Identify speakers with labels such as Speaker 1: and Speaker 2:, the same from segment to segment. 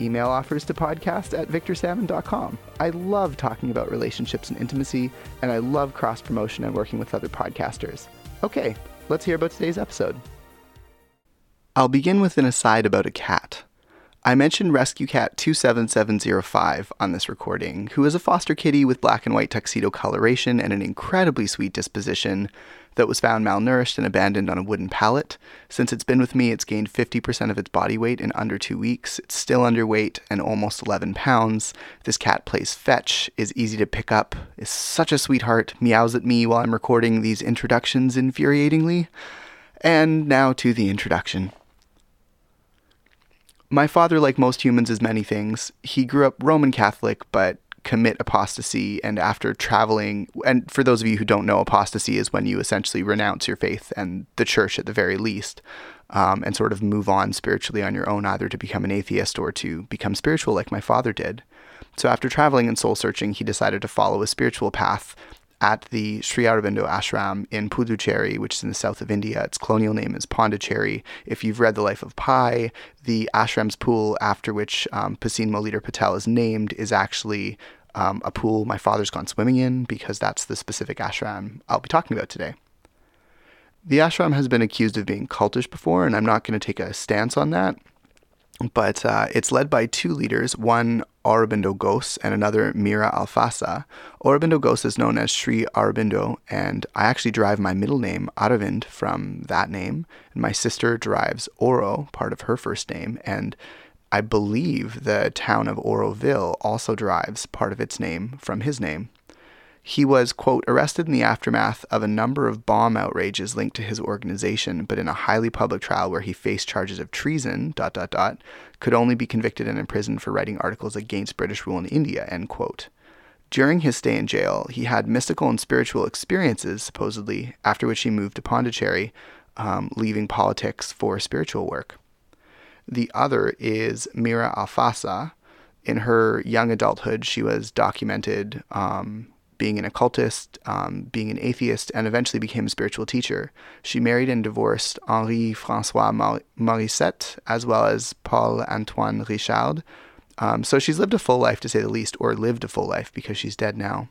Speaker 1: Email offers to podcast at victorsalmon.com. I love talking about relationships and intimacy, and I love cross promotion and working with other podcasters. Okay, let's hear about today's episode. I'll begin with an aside about a cat. I mentioned Rescue Cat 27705 on this recording, who is a foster kitty with black and white tuxedo coloration and an incredibly sweet disposition that was found malnourished and abandoned on a wooden pallet. Since it's been with me, it's gained 50% of its body weight in under two weeks. It's still underweight and almost 11 pounds. This cat plays fetch, is easy to pick up, is such a sweetheart, meows at me while I'm recording these introductions infuriatingly. And now to the introduction. My father, like most humans, is many things. He grew up Roman Catholic, but commit apostasy and after traveling and for those of you who don't know apostasy is when you essentially renounce your faith and the church at the very least um, and sort of move on spiritually on your own either to become an atheist or to become spiritual like my father did. So after traveling and soul searching he decided to follow a spiritual path at the Sri Aurobindo ashram in Puducherry, which is in the south of India. Its colonial name is Pondicherry. If you've read The Life of Pi, the ashram's pool after which um, Pasinmo Patel is named is actually um, a pool my father's gone swimming in because that's the specific ashram I'll be talking about today. The ashram has been accused of being cultish before, and I'm not going to take a stance on that. But uh, it's led by two leaders, one Aurobindo Ghose and another Mirra Alfassa. Aurobindo Ghose is known as Sri Aurobindo, and I actually derive my middle name, Aravind, from that name. And my sister derives Oro, part of her first name, and I believe the town of Auroville also derives part of its name from his name. He was, quote, arrested in the aftermath of a number of bomb outrages linked to his organization, but in a highly public trial where he faced charges of treason, dot, dot, dot, could only be convicted and imprisoned for writing articles against British rule in India, end quote. During his stay in jail, he had mystical and spiritual experiences, supposedly, after which he moved to Pondicherry, um, leaving politics for spiritual work. The other is Mirra Alfassa. In her young adulthood, she was documented um, being an occultist, um, being an atheist, and eventually became a spiritual teacher. She married and divorced Henri Francois Mar- Morisset, as well as Paul Antoine Richard. Um, so she's lived a full life, to say the least, or lived a full life because she's dead now.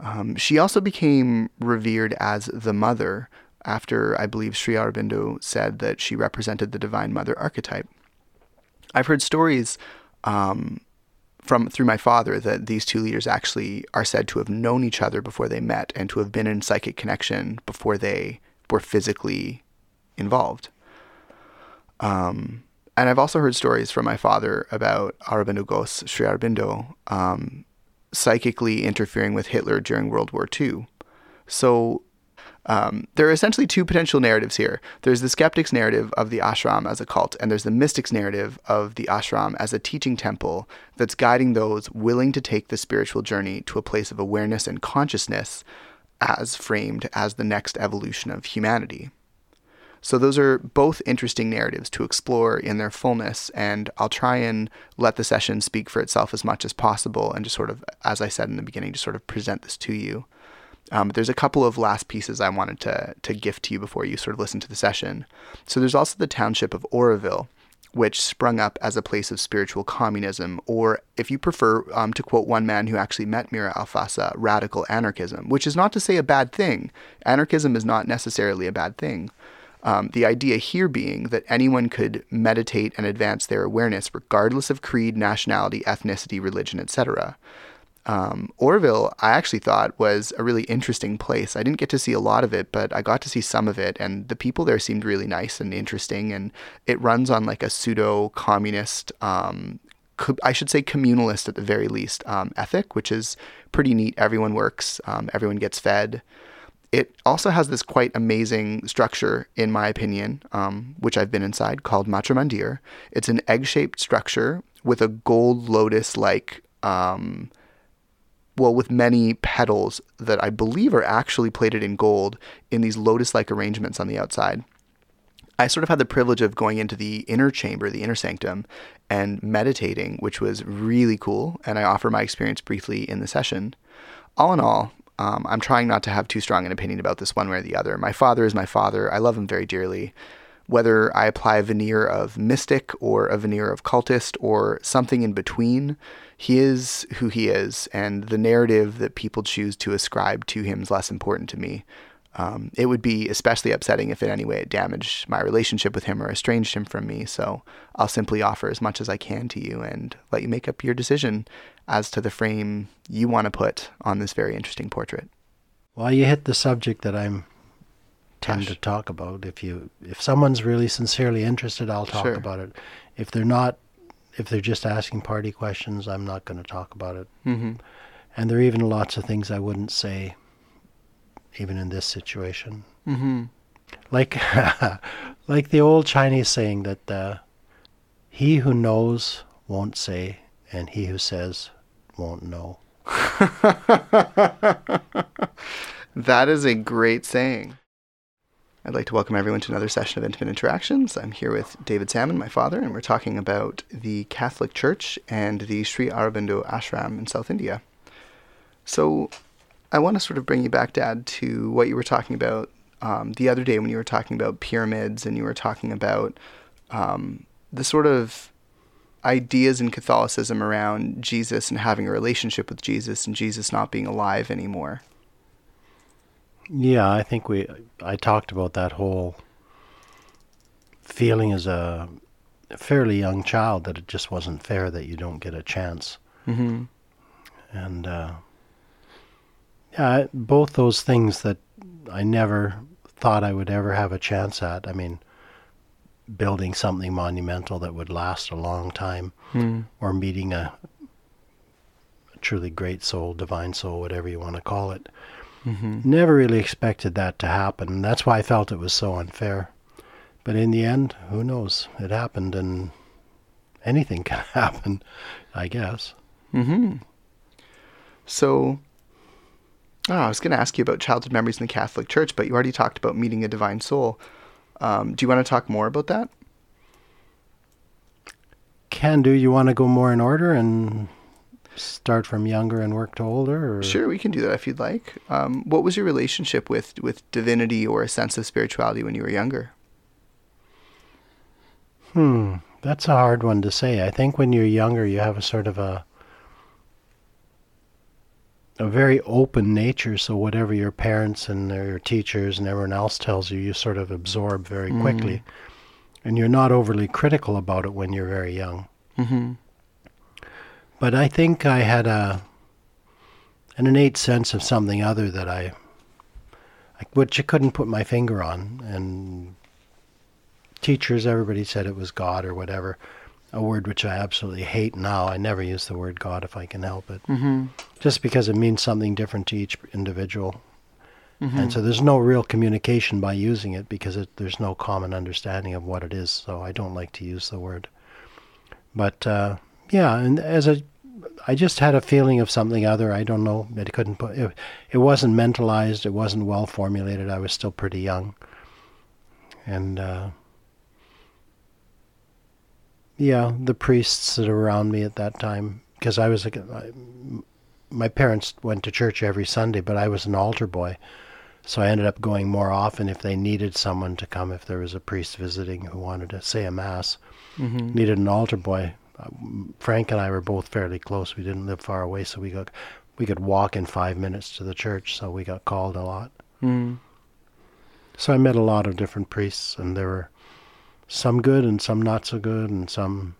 Speaker 1: Um, she also became revered as the mother after I believe Sri Aurobindo said that she represented the Divine Mother archetype. I've heard stories um, from through my father that these two leaders actually are said to have known each other before they met and to have been in psychic connection before they were physically involved. Um, and I've also heard stories from my father about Aurobindo Ghose, Sri Aurobindo, um, psychically interfering with Hitler during World War II. So um, there are essentially two potential narratives here. There's the skeptic's narrative of the ashram as a cult, and there's the mystic's narrative of the ashram as a teaching temple that's guiding those willing to take the spiritual journey to a place of awareness and consciousness as framed as the next evolution of humanity. So, those are both interesting narratives to explore in their fullness, and I'll try and let the session speak for itself as much as possible and just sort of, as I said in the beginning, just sort of present this to you. Um, there's a couple of last pieces I wanted to, to gift to you before you sort of listen to the session. So there's also the township of Auroville. which sprung up as a place of spiritual communism, or if you prefer, um, to quote one man who actually met Mirra Alfassa, radical anarchism, which is not to say a bad thing. Anarchism is not necessarily a bad thing. Um, the idea here being that anyone could meditate and advance their awareness regardless of creed, nationality, ethnicity, religion, etc. Um, Auroville, I actually thought was a really interesting place. I didn't get to see a lot of it, but I got to see some of it, and the people there seemed really nice and interesting. And it runs on like a pseudo communist, um, co- I should say communalist at the very least, um, ethic, which is pretty neat. Everyone works, um, everyone gets fed. It also has this quite amazing structure, in my opinion, um, which I've been inside, called Matrimandir. It's an egg shaped structure with a gold lotus like um, well, with many petals that I believe are actually plated in gold in these lotus like arrangements on the outside. I sort of had the privilege of going into the inner chamber, the inner sanctum, and meditating, which was really cool. And I offer my experience briefly in the session. All in all, um, I'm trying not to have too strong an opinion about this one way or the other. My father is my father. I love him very dearly whether I apply a veneer of mystic or a veneer of cultist or something in between, he is who he is, and the narrative that people choose to ascribe to him is less important to me. Um, it would be especially upsetting if in any way it damaged my relationship with him or estranged him from me. So I'll simply offer as much as I can to you and let you make up your decision as to the frame you want to put on this very interesting portrait.
Speaker 2: Well, you hit the subject that I'm tend Gosh. to talk about. If you if someone's really sincerely interested, I'll talk sure. about it. If they're not, if they're just asking party questions, I'm not going to talk about it. Mm-hmm. And there are even lots of things I wouldn't say, even in this situation. Mm-hmm. Like like the old Chinese saying that uh, he who knows won't say, and he who says won't know.
Speaker 1: that is a great saying. I'd like to welcome everyone to another session of Intimate Interactions. I'm here with David Salmon, my father, and we're talking about the Catholic Church and the Sri Aurobindo Ashram in South India. So, I want to sort of bring you back, Dad, to what you were talking about um, the other day when you were talking about pyramids and you were talking about um, the sort of ideas in Catholicism around Jesus and having a relationship with Jesus and Jesus not being alive anymore.
Speaker 2: Yeah, I think we. I talked about that whole feeling as a fairly young child that it just wasn't fair that you don't get a chance. Mm-hmm. And uh, yeah, both those things that I never thought I would ever have a chance at. I mean, building something monumental that would last a long time, mm. or meeting a, a truly great soul, divine soul, whatever you want to call it. Mm-hmm. Never really expected that to happen. That's why I felt it was so unfair. But in the end, who knows? It happened, and anything can happen, I guess.
Speaker 1: Hmm. So, oh, I was going to ask you about childhood memories in the Catholic Church, but you already talked about meeting a divine soul. Um, do you want to talk more about that?
Speaker 2: Can do. You want to go more in order and start from younger and work to older? Or?
Speaker 1: Sure, we can do that if you'd like. Um, what was your relationship with with divinity or a sense of spirituality when you were younger?
Speaker 2: Hmm, that's a hard one to say. I think when you're younger, you have a sort of a a very open nature. So whatever your parents and your teachers and everyone else tells you, you sort of absorb very mm-hmm. quickly, and you're not overly critical about it when you're very young. Mm-hmm. But I think I had a an innate sense of something other that I, which I couldn't put my finger on. And teachers, everybody said it was God or whatever, a word which I absolutely hate now. I never use the word God if I can help it, mm-hmm. just because it means something different to each individual. Mm-hmm. And so there's no real communication by using it because it, there's no common understanding of what it is. So I don't like to use the word. But uh, yeah, and as a, I just had a feeling of something other. I don't know. I couldn't put it. It wasn't mentalized. It wasn't well formulated. I was still pretty young, and uh, yeah, the priests that were around me at that time, because I was like, my parents went to church every Sunday, but I was an altar boy, So I ended up going more often if they needed someone to come, if there was a priest visiting who wanted to say a mass,
Speaker 1: Mm-hmm.
Speaker 2: needed an altar boy. Frank and I were both fairly close. We didn't live far away, so we got we could walk in five minutes to the church. So we got called a lot.
Speaker 1: Mm.
Speaker 2: So I met a lot of different priests, and there were some good and some not so good, and some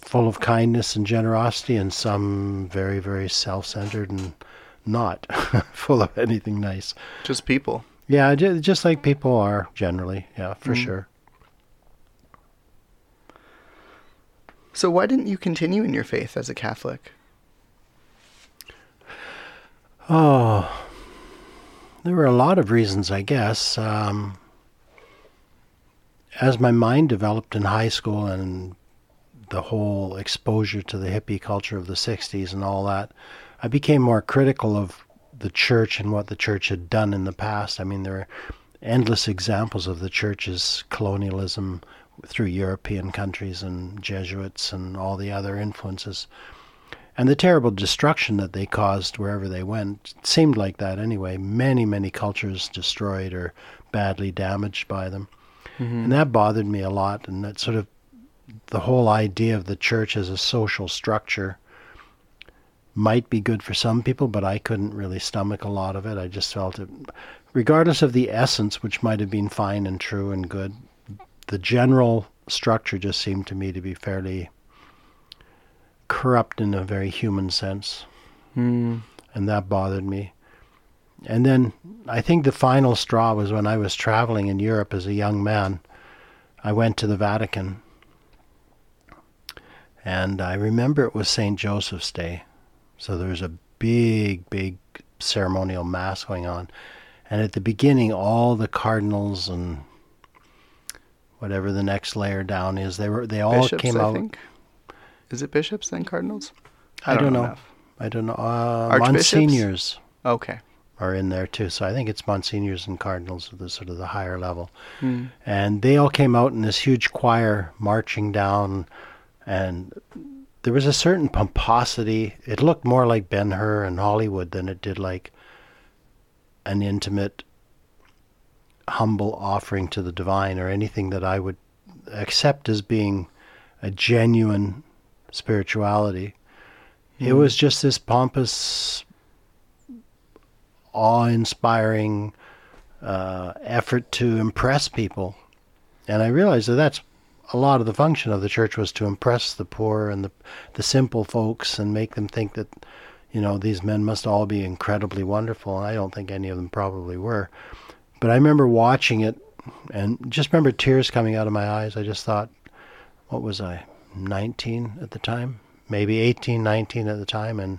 Speaker 2: full of kindness and generosity, and some very, very self centered and not full of anything nice.
Speaker 1: Just people.
Speaker 2: Yeah, just like people are generally. Yeah, for
Speaker 1: Mm.
Speaker 2: sure.
Speaker 1: So why didn't you continue in your faith as a Catholic?
Speaker 2: Oh, there were a lot of reasons, I guess. Um, as my mind developed in high school and the whole exposure to the hippie culture of the 60s and all that, I became more critical of the church and what the church had done in the past. I mean, there are endless examples of the church's colonialism through European countries and Jesuits and all the other influences and the terrible destruction that they caused wherever they went seemed like that anyway. Many, many cultures destroyed or badly damaged by them. Mm-hmm. And that bothered me a lot. And that sort of the whole idea of the church as a social structure might be good for some people, but I couldn't really stomach a lot of it. I just felt it, regardless of the essence, which might have been fine and true and good, the general structure just seemed to me to be fairly corrupt in a very human sense,
Speaker 1: Mm.
Speaker 2: and that bothered me. And then I think the final straw was when I was traveling in Europe as a young man. I went to the Vatican, and I remember it was St. Joseph's Day. So there was a big, big ceremonial mass going on. And at the beginning, all the cardinals and whatever the next layer down is, they were they all
Speaker 1: bishops,
Speaker 2: came
Speaker 1: I
Speaker 2: out.
Speaker 1: think. Is it bishops then cardinals?
Speaker 2: I don't know.
Speaker 1: enough.
Speaker 2: I don't know. Uh? Monsignors
Speaker 1: Okay.
Speaker 2: are in there too. So I think it's Monsignors and Cardinals at the sort of the higher level.
Speaker 1: Mm.
Speaker 2: And they all came out in this huge choir marching down, and there was a certain pomposity. It looked more like Ben Hur and Hollywood than it did like an intimate, humble offering to the divine or anything that I would accept as being a genuine spirituality. It
Speaker 1: Mm.
Speaker 2: was just this pompous, awe-inspiring uh, effort to impress people, and I realized that that's a lot of the function of the church was to impress the poor and the the simple folks and make them think that you know these men must all be incredibly wonderful. And I don't think any of them probably were, but I remember watching it and just remember tears coming out of my eyes. I just thought, what was I, 19 at the time? Maybe 18, 19 at the time, and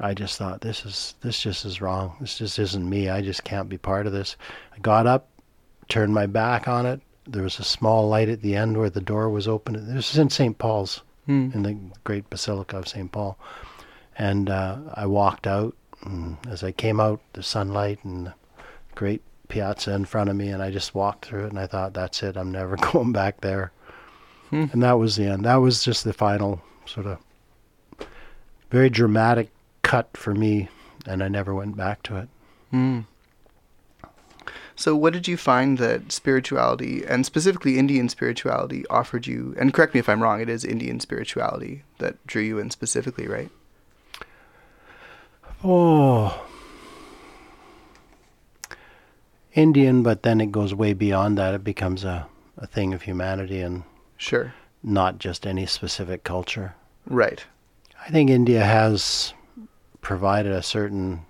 Speaker 2: I just thought this is this just is wrong. This just isn't me. I just can't be part of this. I got up, turned my back on it. There was a small light at the end where the door was open. This is in St. Paul's,
Speaker 1: Mm.
Speaker 2: in the great Basilica of St. Paul. And uh, I walked out. And as I came out, the sunlight and the great piazza in front of me, and I just walked through it. And I thought, that's it. I'm never going back there.
Speaker 1: Hmm.
Speaker 2: And that was the end. That was just the final sort of very dramatic cut for me, and I never went back to it.
Speaker 1: Mm. So, what did you find that spirituality, and specifically Indian spirituality, offered you? And correct me if I'm wrong, it is Indian spirituality that drew you in specifically, right?
Speaker 2: Oh, Indian, but then it goes way beyond that. It becomes a, a thing of humanity and
Speaker 1: Sure.
Speaker 2: not just any specific culture.
Speaker 1: Right.
Speaker 2: I think India has provided a certain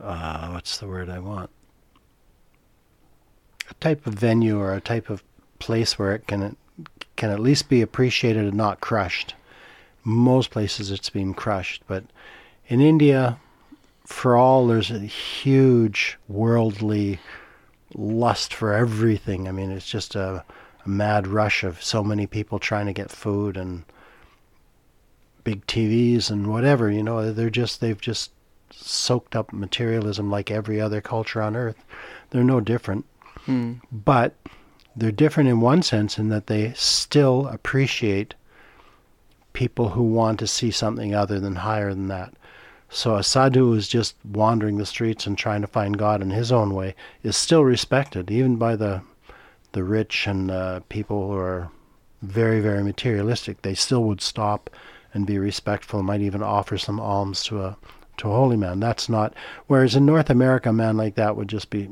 Speaker 2: uh, what's the word I want? A type of venue or a type of place where it can can at least be appreciated and not crushed. Most places it's been crushed, but in India, for all there's a huge worldly lust for everything. I mean, it's just a, a mad rush of so many people trying to get food and big TVs and whatever. You know, they're just they've just soaked up materialism like every other culture on earth. They're no different,
Speaker 1: Mm.
Speaker 2: but they're different in one sense in that they still appreciate people who want to see something other than higher than that. So a sadhu who's just wandering the streets and trying to find God in his own way is still respected, even by the the rich and uh, people who are very, very materialistic. They still would stop and be respectful, might even offer some alms to a to a holy man. That's not. Whereas in North America, a man like that would just be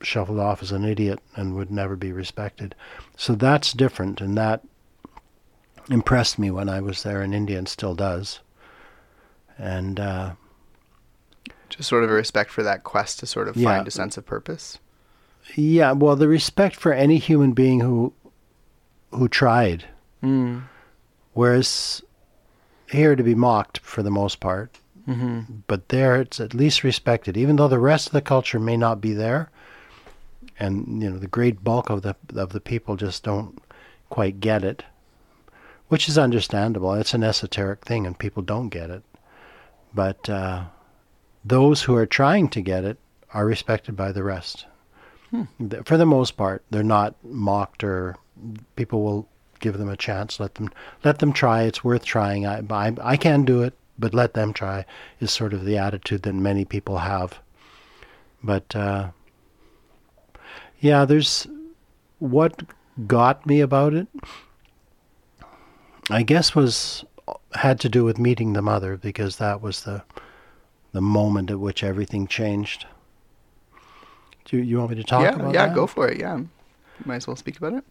Speaker 2: shuffled off as an idiot and would never be respected. So that's different, and that impressed me when I was there in India and still does. And uh,
Speaker 1: Just sort of a respect for that quest to sort of
Speaker 2: Yeah.
Speaker 1: find a sense of purpose.
Speaker 2: yeah, well, the respect for any human being who who tried,
Speaker 1: Mm.
Speaker 2: whereas here to be mocked for the most part,
Speaker 1: Mm-hmm.
Speaker 2: but there it's at least respected, even though the rest of the culture may not be there, and you know the great bulk of the of the people just don't quite get it, which is understandable. It's an esoteric thing, and people don't get it. But uh, those who are trying to get it are respected by the rest. Th- For the most part, they're not mocked or people will give them a chance. Let them let them try. It's worth trying. I I, I can do it, but let them try. Is sort of the attitude that many people have. But uh, yeah, there's what got me about it. I guess was had to do with meeting the mother because that was the the moment at which everything changed. Do you, you want me to talk
Speaker 1: yeah,
Speaker 2: about
Speaker 1: yeah,
Speaker 2: that?
Speaker 1: go for it. Yeah, might as well speak about it.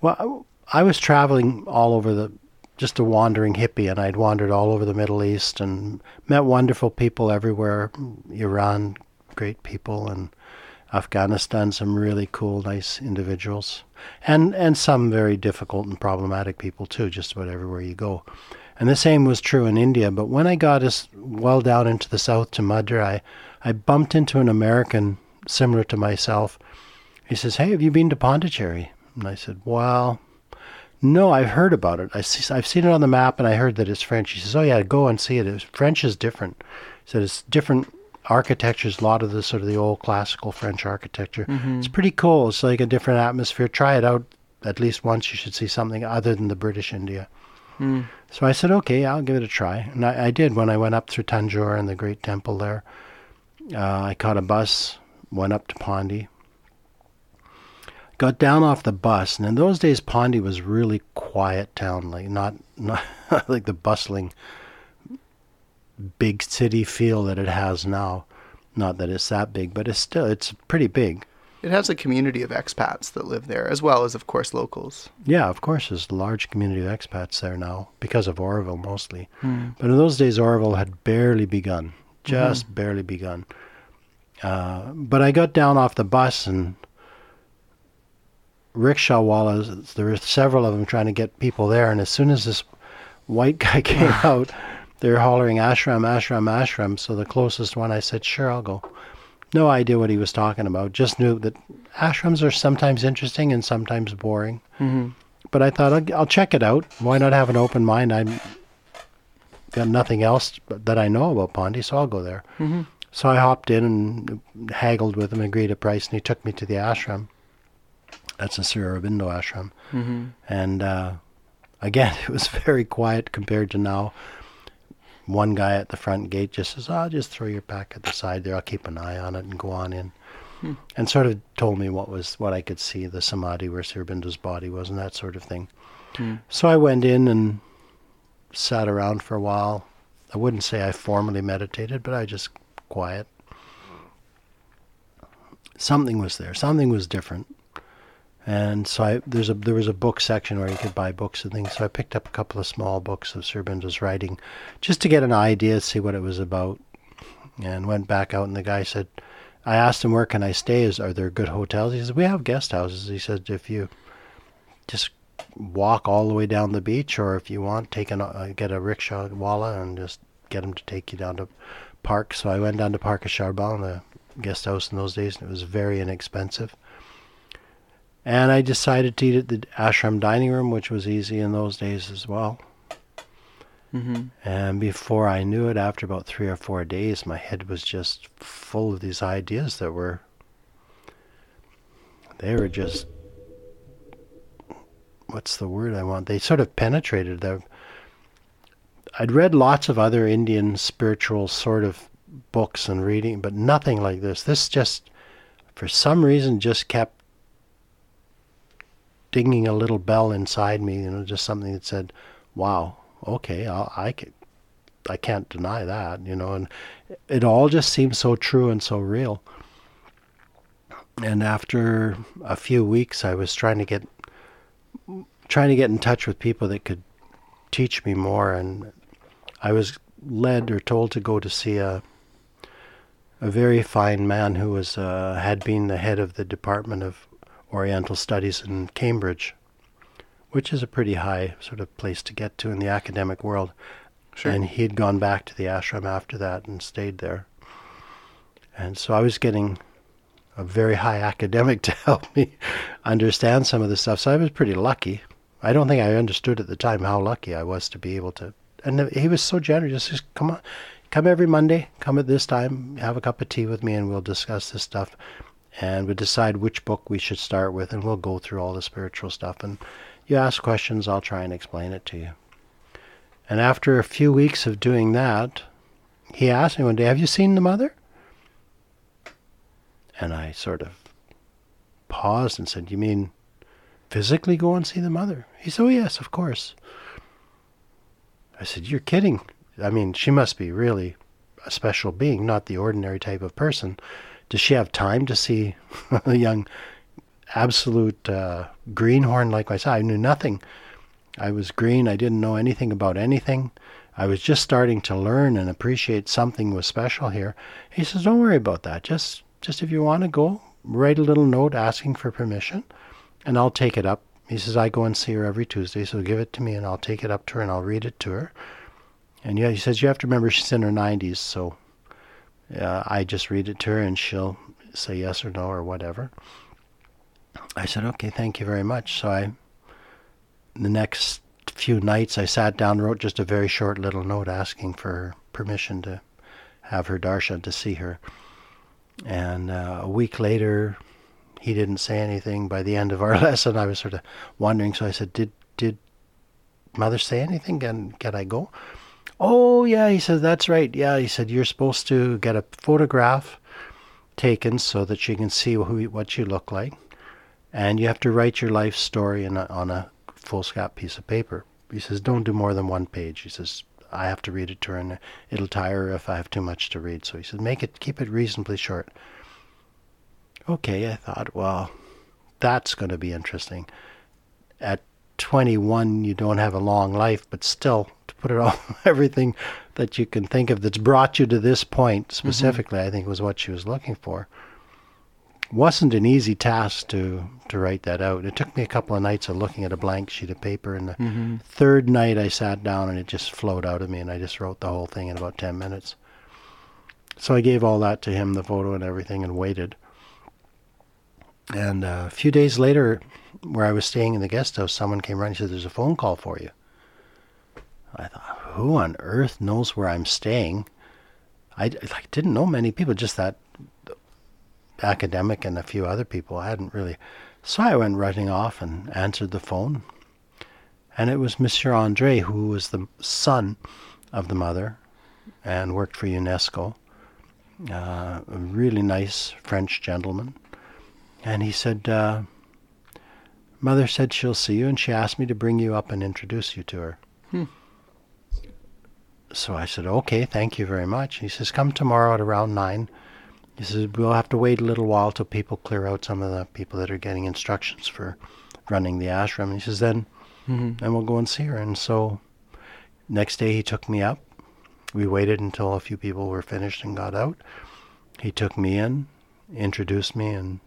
Speaker 2: Well, I I was traveling all over the, just a wandering hippie, and I'd wandered all over the Middle East and met wonderful people everywhere. Iran, great people, and Afghanistan, some really cool, nice individuals, and and some very difficult and problematic people too. Just about everywhere you go, and the same was true in India. But when I got as well down into the south to Madurai, I bumped into an American similar to myself. He says, "Hey, have you been to Pondicherry?" And I said, "Well." No, I've heard about it. I see, I've seen it on the map, and I heard that it's French. He says, "Oh yeah, go and see it. It's, French is different." He said it's different architectures. A lot of the sort of the old classical French architecture. It's pretty cool. It's like a different atmosphere. Try it out at least once. You should see something other than the British India.
Speaker 1: Mm.
Speaker 2: So I said, "Okay, I'll give it a try," and I, I did. When I went up through Tanjore and the great temple there, uh, I caught a bus, went up to Pondi, got down off the bus, and in those days, Pondi was really quiet town, like not not like the bustling big city feel that it has now. Not that it's that big, but it's still it's pretty big.
Speaker 1: It has a community of expats that live there, as well as, of course, locals.
Speaker 2: Yeah, of course, there's a large community of expats there now because of Auroville mostly. But in those days, Auroville had barely begun, just barely begun. Uh, but I got down off the bus and rickshaw wallahs, there were several of them trying to get people there. And as soon as this white guy came out, they were hollering ashram, ashram, ashram. So the closest one, I said, sure, I'll go. No idea what he was talking about. Just knew that ashrams are sometimes interesting and sometimes boring.
Speaker 1: Mm-hmm.
Speaker 2: But I thought I'll, I'll check it out. Why not have an open mind? I've got nothing else that I know about Pondy, so I'll go there.
Speaker 1: Mm-hmm.
Speaker 2: So I hopped in and haggled with him, agreed a price, and he took me to the ashram. That's a Sri Aurobindo ashram.
Speaker 1: Mm-hmm.
Speaker 2: And uh, again, it was very quiet compared to now. One guy at the front gate just says, "I'll just throw your pack at the side there. I'll keep an eye on it and go on in."
Speaker 1: Hmm.
Speaker 2: And sort of told me what was what I could see, the samadhi where Sri Aurobindo's body was, and that sort of thing.
Speaker 1: Hmm.
Speaker 2: So I went in and sat around for a while. I wouldn't say I formally meditated, but I just quiet. Something was there. Something was different. And so I, there's a there was a book section where you could buy books and things. So I picked up a couple of small books of Sri Aurobindo's writing, just to get an idea, see what it was about, and went back out. And the guy said, I asked him where can I stay? Is are there good hotels? He said we have guest houses. He said if you just walk all the way down the beach, or if you want, take an uh, get a rickshaw walla and just get him to take you down to park. So I went down to Parc à Charbon, the guest house in those days, and it was very inexpensive. And I decided to eat at the ashram dining room, which was easy in those days as well.
Speaker 1: Mm-hmm.
Speaker 2: And before I knew it, after about three or four days, my head was just full of these ideas that were, they were just, what's the word I want? They sort of penetrated. The, I'd read lots of other Indian spiritual sort of books and reading, but nothing like this. This just, for some reason, just kept dinging a little bell inside me. You know, just something that said, "Wow, okay, I'll, I can, I can't deny that." You know, and it all just seemed so true and so real. And after a few weeks, I was trying to get trying to get in touch with people that could teach me more, and I was led or told to go to see a a very fine man who was uh, had been the head of the Department of Oriental Studies in Cambridge, which is a pretty high sort of place to get to in the academic world.
Speaker 1: Sure.
Speaker 2: And he'd gone back to the ashram after that and stayed there. And so I was getting a very high academic to help me understand some of the stuff. So I was pretty lucky. I don't think I understood at the time how lucky I was to be able to. And he was so generous. Just come on, come every Monday. Come at this time. Have a cup of tea with me, and we'll discuss this stuff. And we decide which book we should start with, and we'll go through all the spiritual stuff. And you ask questions, I'll try and explain it to you. And after a few weeks of doing that, he asked me one day, "Have you seen the mother?" And I sort of paused and said, You mean physically go and see the mother? He said, Oh, yes, of course. I said, You're kidding. I mean, she must be really a special being, not the ordinary type of person. Does she have time to see a young, absolute uh, greenhorn like myself? I knew nothing. I was green. I didn't know anything about anything. I was just starting to learn and appreciate something was special here. He says, Don't worry about that. Just just if you want to go, write a little note asking for permission, and I'll take it up. He says, I go and see her every Tuesday, so give it to me and I'll take it up to her and I'll read it to her. And yeah, he says, you have to remember she's in her 90s, so uh, I just read it to her and she'll say yes or no or whatever. I said, okay, thank you very much. So I, the next few nights, I sat down, wrote just a very short little note asking for permission to have her darshan to see her. And uh, a week later, he didn't say anything. By the end of our lesson, I was sort of wondering. So I said, "Did did mother say anything? Can can I go?" Oh yeah, he said. That's right. Yeah, he said you're supposed to get a photograph taken so that she can see who what you look like, and you have to write your life story a, on a foolscap piece of paper. He says, "Don't do more than one page." He says, I have to read it to her, and it'll tire her if I have too much to read. So he said, make it, keep it reasonably short. Okay, I thought, well, that's going to be interesting. At 21, you don't have a long life, but still, put it all, everything that you can think of that's brought you to this point mm-hmm. specifically, mm-hmm. I think was what she was looking for wasn't an easy task to to write that out. It took me a couple of nights of looking at a blank sheet of paper, and the mm-hmm. third night I sat down and it just flowed out of me, and I just wrote the whole thing in about ten minutes. So I gave all that to him, the photo and everything, and waited. And uh, a few days later, where I was staying in the guest house, someone came running and said, "There's a phone call for you." I thought, who on earth knows where I'm staying? I, didn't know many people, just that academic and a few other people. I hadn't really. So I went running off and answered the phone. And it was Monsieur Andre, who was the son of the mother and worked for UNESCO. Uh, a really nice French gentleman. And he said, uh, Mother said she'll see you, and she asked me to bring you up and introduce you to her. Hmm. So I said, Okay, thank you very much. He says, Come tomorrow at around 9 he says, we'll have to wait a little while till people clear out some of the people that are getting instructions for running the ashram. And he says, then, mm-hmm. then we'll go and see her. And so next day he took me up. We waited until a few people were finished and got out. He took me in, introduced me, and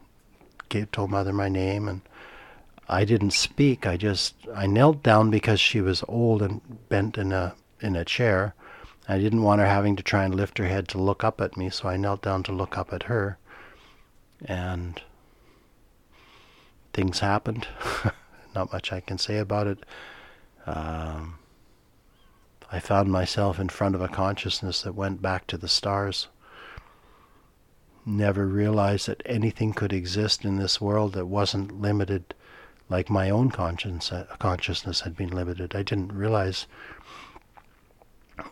Speaker 2: gave, told mother my name. And I didn't speak. I just I knelt down because she was old and bent in a in a chair I didn't want her having to try and lift her head to look up at me, so I knelt down to look up at her. And things happened. Not much I can say about it. Um, I found myself in front of a consciousness that went back to the stars. Never realized that anything could exist in this world that wasn't limited like my own conscience, consciousness had been limited. I didn't realize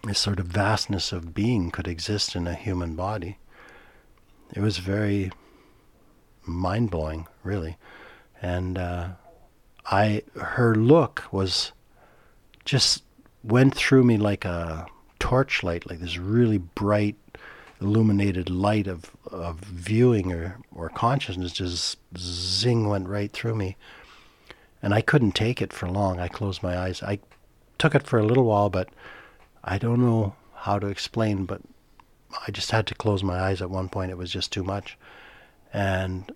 Speaker 2: this sort of vastness of being could exist in a human body. It was very mind blowing, really. And uh, I, her look was just went through me like a torchlight, like this really bright, illuminated light of, of viewing or, or consciousness just zing went right through me. And I couldn't take it for long. I closed my eyes. I took it for a little while, but I don't know how to explain, but I just had to close my eyes at one point. It was just too much. And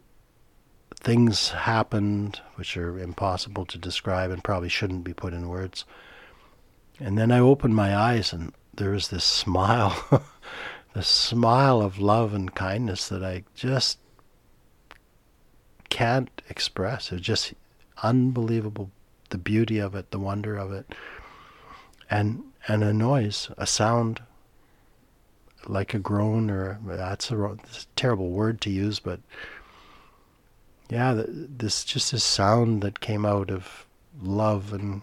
Speaker 2: things happened which are impossible to describe and probably shouldn't be put in words. And then I opened my eyes and there was this smile, this smile of love and kindness that I just can't express. It's just unbelievable, the beauty of it, the wonder of it. And and a noise, a sound like a groan or that's a, a terrible word to use, but yeah, this just this sound that came out of love and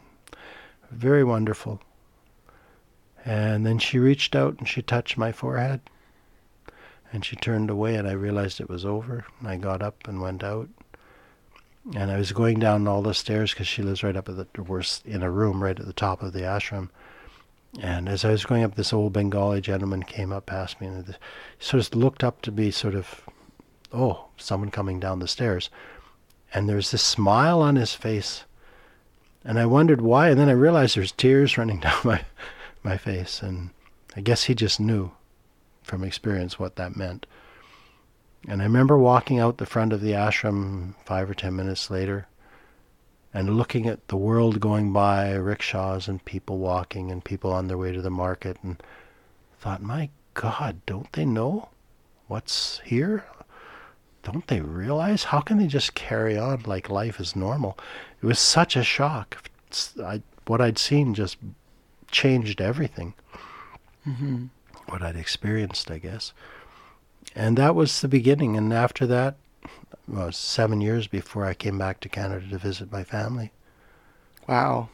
Speaker 2: very wonderful. And then she reached out and she touched my forehead. And she turned away and I realized it was over. And I got up and went out. And I was going down all the stairs because she lives right up at the worst in a room right at the top of the ashram. And as I was going up, this old Bengali gentleman came up past me and sort of looked up to be sort of oh, someone coming down the stairs. And there's this smile on his face. And I wondered why. And then I realized there's tears running down my, my face. And I guess he just knew from experience what that meant. And I remember walking out the front of the ashram five or ten minutes later and looking at the world going by, rickshaws and people walking and people on their way to the market, and thought, my God, don't they know what's here? don't they realize? How can they just carry on like life is normal? It was such a shock. I, what I'd seen just changed everything.
Speaker 1: Mm-hmm.
Speaker 2: What I'd experienced, I guess. And that was the beginning. And after that, well, seven years before I came back to Canada to visit my family.
Speaker 1: Wow.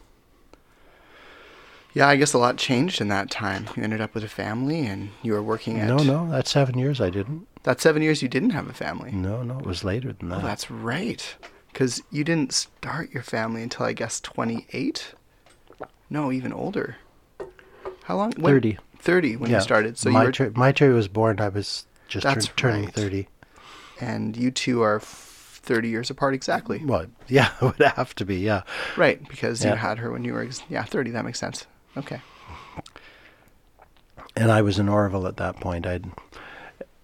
Speaker 1: Yeah, I guess a lot changed in that time. You ended up with a family and you were working at.
Speaker 2: No, no, that's seven years I didn't.
Speaker 1: That seven years you didn't have a family.
Speaker 2: No, no, it was later than oh, that.
Speaker 1: Oh, that's right. Because you didn't start your family until I guess 28? No, even older. How long?
Speaker 2: When, 30.
Speaker 1: 30 when yeah. you started.
Speaker 2: So my, you were... my Terry was born, I was just tur- turning right. 30.
Speaker 1: And you two are 30 years apart exactly.
Speaker 2: Well, yeah, it would have to be, yeah.
Speaker 1: Right, because yeah. you had her when you were, ex- yeah, 30. That makes sense. Okay.
Speaker 2: And I was in Auroville at that point. I'd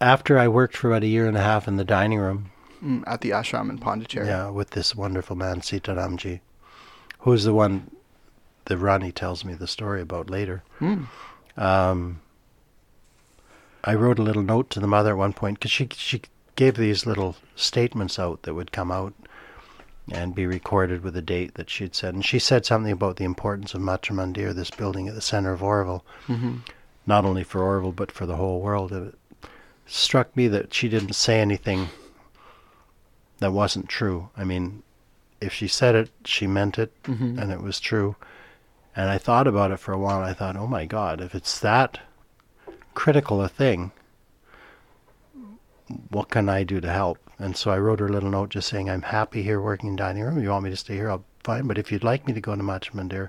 Speaker 2: after I worked for about a year and a half in the dining room
Speaker 1: mm, at the ashram in Pondicherry.
Speaker 2: Yeah, with this wonderful man Sitaramji, who's the one that Ronnie tells me the story about later.
Speaker 1: Mm.
Speaker 2: Um, I wrote a little note to the mother at one point because she she gave these little statements out that would come out and be recorded with a date that she'd said. And she said something about the importance of Matrimandir, this building at the center of Auroville,
Speaker 1: mm-hmm.
Speaker 2: not only for Auroville, but for the whole world. It struck me that she didn't say anything that wasn't true. I mean, if she said it, she meant it,
Speaker 1: mm-hmm.
Speaker 2: and it was true. And I thought about it for a while. And I thought, oh my God, if it's that critical a thing, what can I do to help? And so I wrote her a little note just saying, I'm happy here working in dining room. If you want me to stay here, I'll fine. But if you'd like me to go to Matrimandir,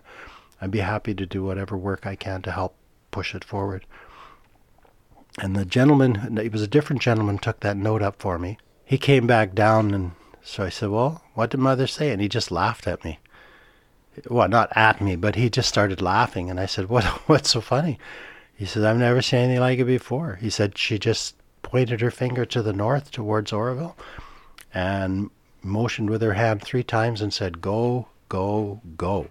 Speaker 2: I'd be happy to do whatever work I can to help push it forward. And the gentleman, it was a different gentleman, took that note up for me. He came back down, and so I said, Well, what did mother say? And he just laughed at me. Well, not at me, but he just started laughing. And I said, What? What's so funny? He said, I've never seen anything like it before. He said, She just pointed her finger to the north towards Auroville and motioned with her hand three times and said, Go, go, go.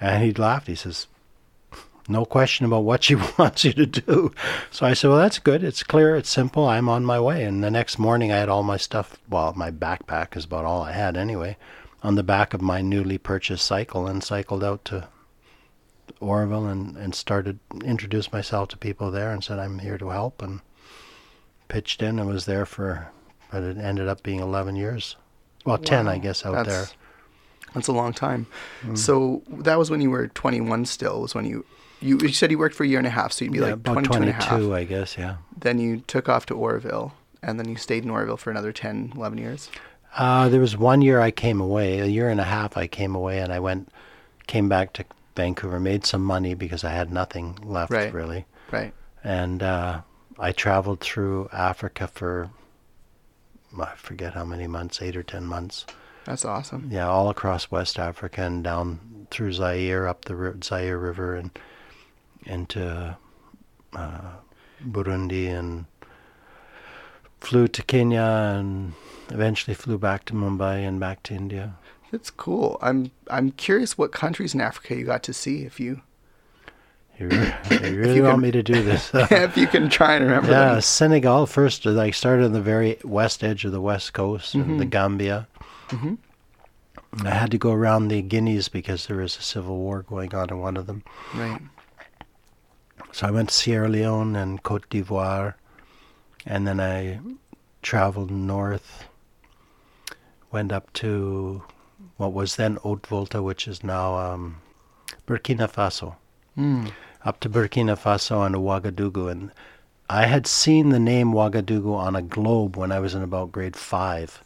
Speaker 2: And he laughed. He says, no question about what she wants you to do. So I said, Well, that's good. It's clear. It's simple. I'm on my way. And the next morning, I had all my stuff. Well, my backpack is about all I had anyway, on the back of my newly purchased cycle and cycled out to Auroville and, and started introduced myself to people there and said I'm here to help and pitched in and was there for but it ended up being 11 years well wow. 10 I guess out
Speaker 1: that's,
Speaker 2: there
Speaker 1: That's a long time.
Speaker 2: Mm.
Speaker 1: So that was when you were 21 still, was when you, you, you said you worked for a year and a half, so you'd be
Speaker 2: Yeah,
Speaker 1: like
Speaker 2: about
Speaker 1: 22 and a half.
Speaker 2: I guess, yeah.
Speaker 1: Then you took off to Auroville, and then you stayed in Auroville for another 10, 11 years.
Speaker 2: Uh, there was one year I came away, a year and a half I came away, and I went, came back to Vancouver, made some money because I had nothing left
Speaker 1: Right.
Speaker 2: really,
Speaker 1: Right.
Speaker 2: and uh, I traveled through Africa for I forget how many months, eight or ten months.
Speaker 1: That's awesome.
Speaker 2: Yeah, all across West Africa and down through Zaire, up the Zaire River, and into uh, Burundi, and flew to Kenya, and eventually flew back to Mumbai and back to India.
Speaker 1: That's cool. I'm I'm curious what countries in Africa you got to see if you
Speaker 2: You really, you really
Speaker 1: you
Speaker 2: want
Speaker 1: can-
Speaker 2: me to do this?
Speaker 1: Uh, if you can try and remember
Speaker 2: yeah,
Speaker 1: them.
Speaker 2: Senegal first. Uh, I started on the very west edge of the west coast, and the mm-hmm. Gambia.
Speaker 1: Mhm.
Speaker 2: I had to go around the Guineas because there was a civil war going on in one of them.
Speaker 1: Right.
Speaker 2: So I went to Sierra Leone and Cote d'Ivoire, and then I traveled north, went up to what was then Haute Volta, which is now um, Burkina Faso,
Speaker 1: Mm.
Speaker 2: up to Burkina Faso and Ouagadougou. And I had seen the name Ouagadougou on a globe when I was in about grade five.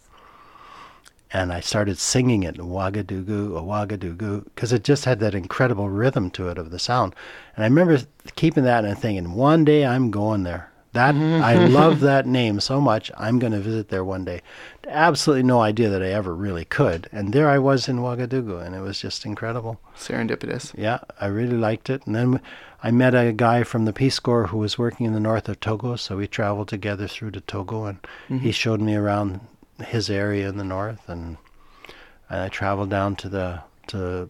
Speaker 2: And I started singing it, Ouagadougou, Ouagadougou, because it just had that incredible rhythm to it of the sound. And I remember keeping that and thinking, one day I'm going there. That I love that name so much. I'm going to visit there one day. Absolutely no idea that I ever really could. And there I was in Ouagadougou, and it was just incredible.
Speaker 1: Serendipitous.
Speaker 2: Yeah, I really liked it. And then I met a guy from the Peace Corps who was working in the north of Togo, so we traveled together through to Togo, and he showed me around his area in the north, and and I traveled down to the to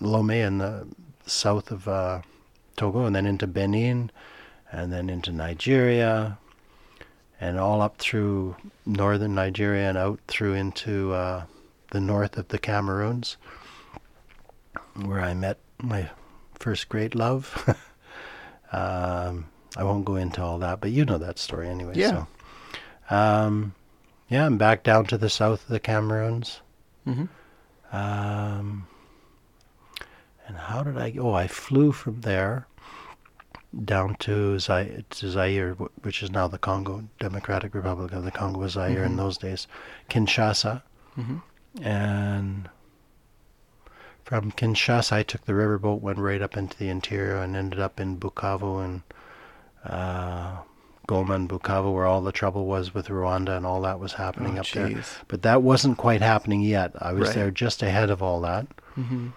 Speaker 2: Lomé in the south of uh, Togo, and then into Benin, and then into Nigeria, and all up through northern Nigeria and out through into uh, the north of the Cameroons where I met my first great love. um, I won't go into all that, but you know that story anyway.
Speaker 1: Yeah.
Speaker 2: So, um, yeah, I'm back down to the south of the Cameroons.
Speaker 1: Mm-hmm.
Speaker 2: Um, and how did I? Oh, I flew from there down to, Zaire, to Zaire, which is now the Congo Democratic Republic of the Congo was Zaire in
Speaker 1: Mhm.
Speaker 2: those days, Kinshasa,
Speaker 1: hmm
Speaker 2: and from Kinshasa, I took the riverboat, went right up into the interior, and ended up in Bukavu and uh, Goma and Bukavu, where all the trouble was with Rwanda and all that was happening
Speaker 1: Oh,
Speaker 2: up there. But that wasn't quite happening yet. I was
Speaker 1: Right.
Speaker 2: there just ahead of all that.
Speaker 1: hmm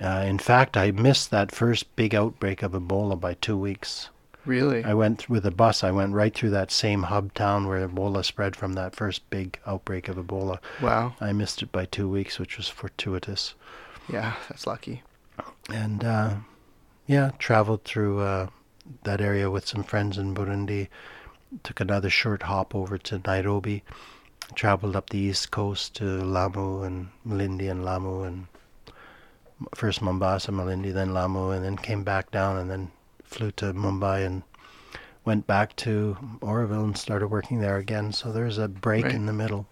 Speaker 2: Uh, in fact, I missed that first big outbreak of Ebola by two weeks.
Speaker 1: Really?
Speaker 2: I went with a bus. I went right through that same hub town where Ebola spread from that first big outbreak of Ebola.
Speaker 1: wow.
Speaker 2: I missed it by two weeks, which was fortuitous.
Speaker 1: Yeah, that's lucky.
Speaker 2: And uh, yeah, traveled through uh, that area with some friends in Burundi. Took another short hop over to Nairobi. Traveled up the east coast to Lamu and Malindi and Lamu and first Mombasa, Malindi, then Lamu, and then came back down and then flew to Mumbai and went back to Auroville and started working there again. So there's a break
Speaker 1: Right.
Speaker 2: in the middle.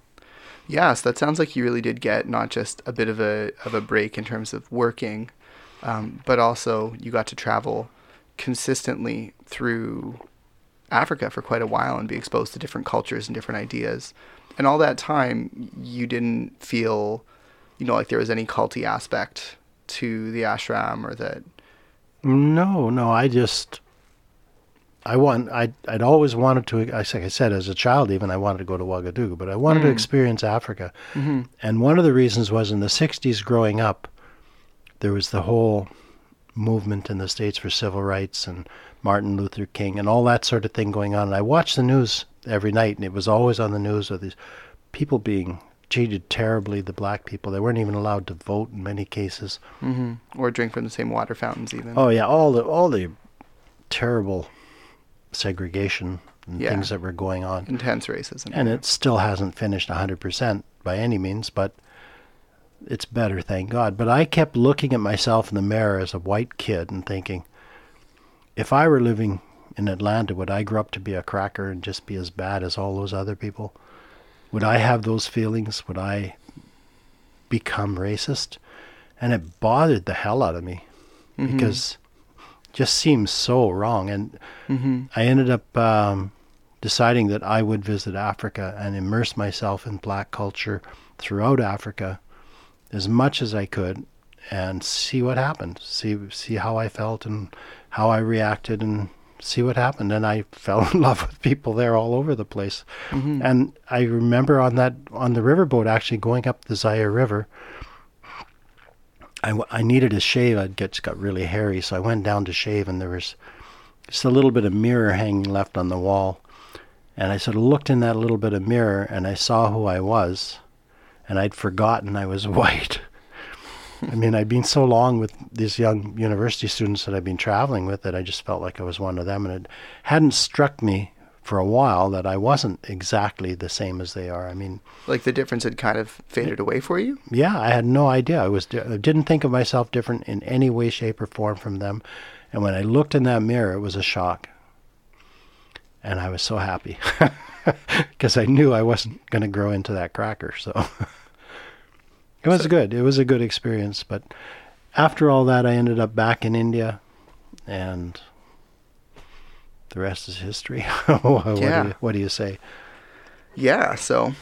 Speaker 1: Yeah, so that sounds like you really did get not just a bit of a of a break in terms of working, um, but also you got to travel consistently through Africa for quite a while and be exposed to different cultures and different ideas. And all that time, you didn't feel, you know, like there was any culty aspect to the ashram or that.
Speaker 2: No, no, I just I want I I'd always wanted to I like I said as a child even I wanted to go to Ouagadougou, but I wanted to
Speaker 1: Mm.
Speaker 2: experience Africa.
Speaker 1: Mm-hmm.
Speaker 2: And one of the reasons was in the 60s growing up there was the whole movement in the states for civil rights and Martin Luther King and all that sort of thing going on. And I watched the news every night and it was always on the news of these people being treated terribly the black people. They weren't even allowed to vote in many cases.
Speaker 1: Mm-hmm. Or drink from the same water fountains, even.
Speaker 2: Oh yeah, all the all the terrible segregation and
Speaker 1: Yeah.
Speaker 2: things that were going on,
Speaker 1: Intense racism.
Speaker 2: and it still hasn't finished hundred percent by any means, but it's better, thank God. But I kept looking at myself in the mirror as a white kid and thinking, if I were living in Atlanta, would I grow up to be a cracker and just be as bad as all those other people? Would I have those feelings? Would I become racist, and it bothered the hell out of me
Speaker 1: Mm-hmm.
Speaker 2: because it just seems so wrong. And
Speaker 1: Mm-hmm.
Speaker 2: I ended up um, deciding that I would visit Africa and immerse myself in black culture throughout Africa as much as I could and see what happened. See see how I felt and how I reacted and see what happened. And I fell in love with people there all over the place.
Speaker 1: Mm-hmm.
Speaker 2: And I remember on that on the riverboat actually going up the Zaire River. I, w- I needed a shave. I'd get got really hairy, so I went down to shave, and there was just a little bit of mirror hanging left on the wall. And I sort of looked in that little bit of mirror, and I saw who I was, and I'd forgotten I was white. I mean, I'd been so long with these young university students that I'd been traveling with that I just felt like I was one of them, and it hadn't struck me for a while that I wasn't exactly the same as they are. I mean,
Speaker 1: Like the difference had kind of faded away for you.
Speaker 2: yeah, I had no idea. I was I didn't think of myself different in any way, shape, or form from them. And when I looked in that mirror, it was a shock. And I was so happy because I knew I wasn't going to grow into that cracker. So it was
Speaker 1: So-
Speaker 2: good. It was a good experience. But after all that, I ended up back in India, and the rest is history. what,
Speaker 1: Yeah.
Speaker 2: do you, what do you say?
Speaker 1: Yeah. So.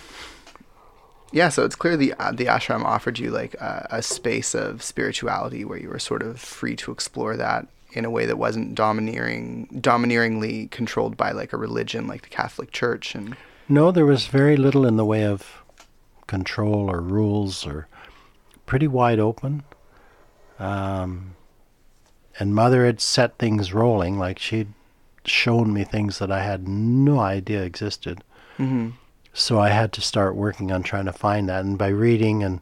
Speaker 1: Yeah, so it's clear the uh, the ashram offered you like a, a space of spirituality where you were sort of free to explore that in a way that wasn't domineering, domineeringly controlled by like a religion like the Catholic Church and
Speaker 2: No, there was very little in the way of control or rules or pretty wide open. Um, and mother had set things rolling, like she'd shown me things that I had no idea existed.
Speaker 1: mm-hmm.
Speaker 2: So I had to start working on trying to find that. And by reading and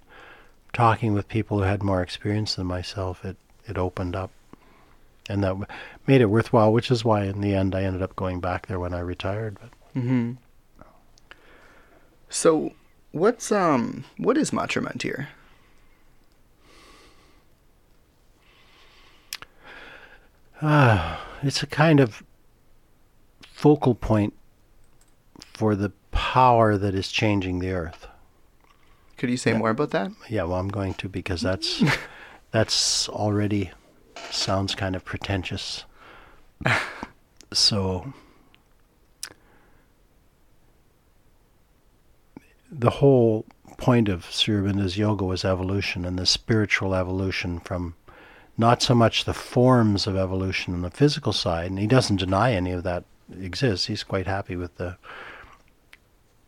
Speaker 2: talking with people who had more experience than myself, it, it opened up. And that made it worthwhile, which is why in the end I ended up going back there when I retired. But
Speaker 1: Mm-hmm. So, what's um, what is Matra
Speaker 2: Ah, it's a kind of focal point for the power that is changing the earth.
Speaker 1: Could you say
Speaker 2: Yeah.
Speaker 1: more about that?
Speaker 2: Yeah, well, I'm going to because that's that's already sounds kind of pretentious. so the whole point of Sri Aurobindo's yoga was evolution and the spiritual evolution from not so much the forms of evolution on the physical side, and he doesn't deny any of that exists. He's quite happy with the